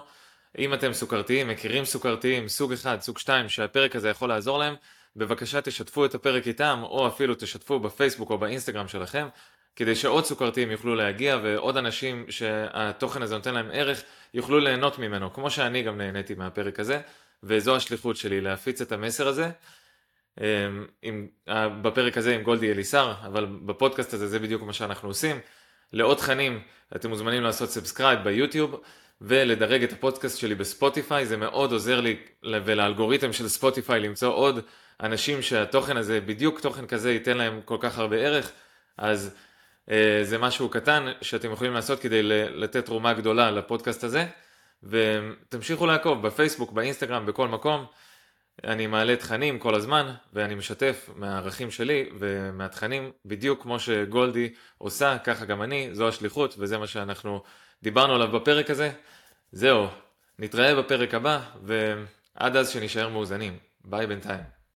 אם אתם סוכרתיים, מכירים סוכרתיים, סוג 1, סוג 2, שהפרק הזה יכול לעזור להם, בבקשה תשתפו את הפרק איתם, או אפילו תשתפו בפייסבוק או באינסטגרם שלכם, כדי שעוד סוכרתיים יוכלו להגיע ועוד אנשים שהתוכן הזה נותן להם ערך, יוכלו ליהנות ממנו, כמו שאני גם נהניתי מהפרק הזה, וזו השליחות שלי, להפיץ את המסר הזה. אמ, עם, בפרק הזה עם גולדי אלישר, אבל בפודקאסט הזה זה בדיוק מה שאנחנו עושים. לעוד תכנים אתם מוזמנים לעשות subscribe ביוטיוב ולדרג את הפודקאסט שלי בספוטיפיי, זה מאוד עוזר לי ולאלגוריתם של ספוטיפיי למצוא עוד אנשים שהתוכן הזה, בדיוק תוכן כזה ייתן להם כל כך הרבה ערך, אז אה, זה משהו קטן שאתם יכולים לעשות כדי לתת תרומה גדולה לפודקאסט הזה, ותמשיכו לעקוב בפייסבוק, באינסטגרם, בכל מקום. אני מעלה תכנים כל הזמן, ואני משתף מהערכים שלי ומהתכנים, בדיוק כמו שגולדי עושה, ככה גם אני, זו השליחות, וזה מה שאנחנו דיברנו עליו בפרק הזה. זהו, נתראה בפרק הבא, ועד אז שנשאר מאוזנים. ביי בינתיים.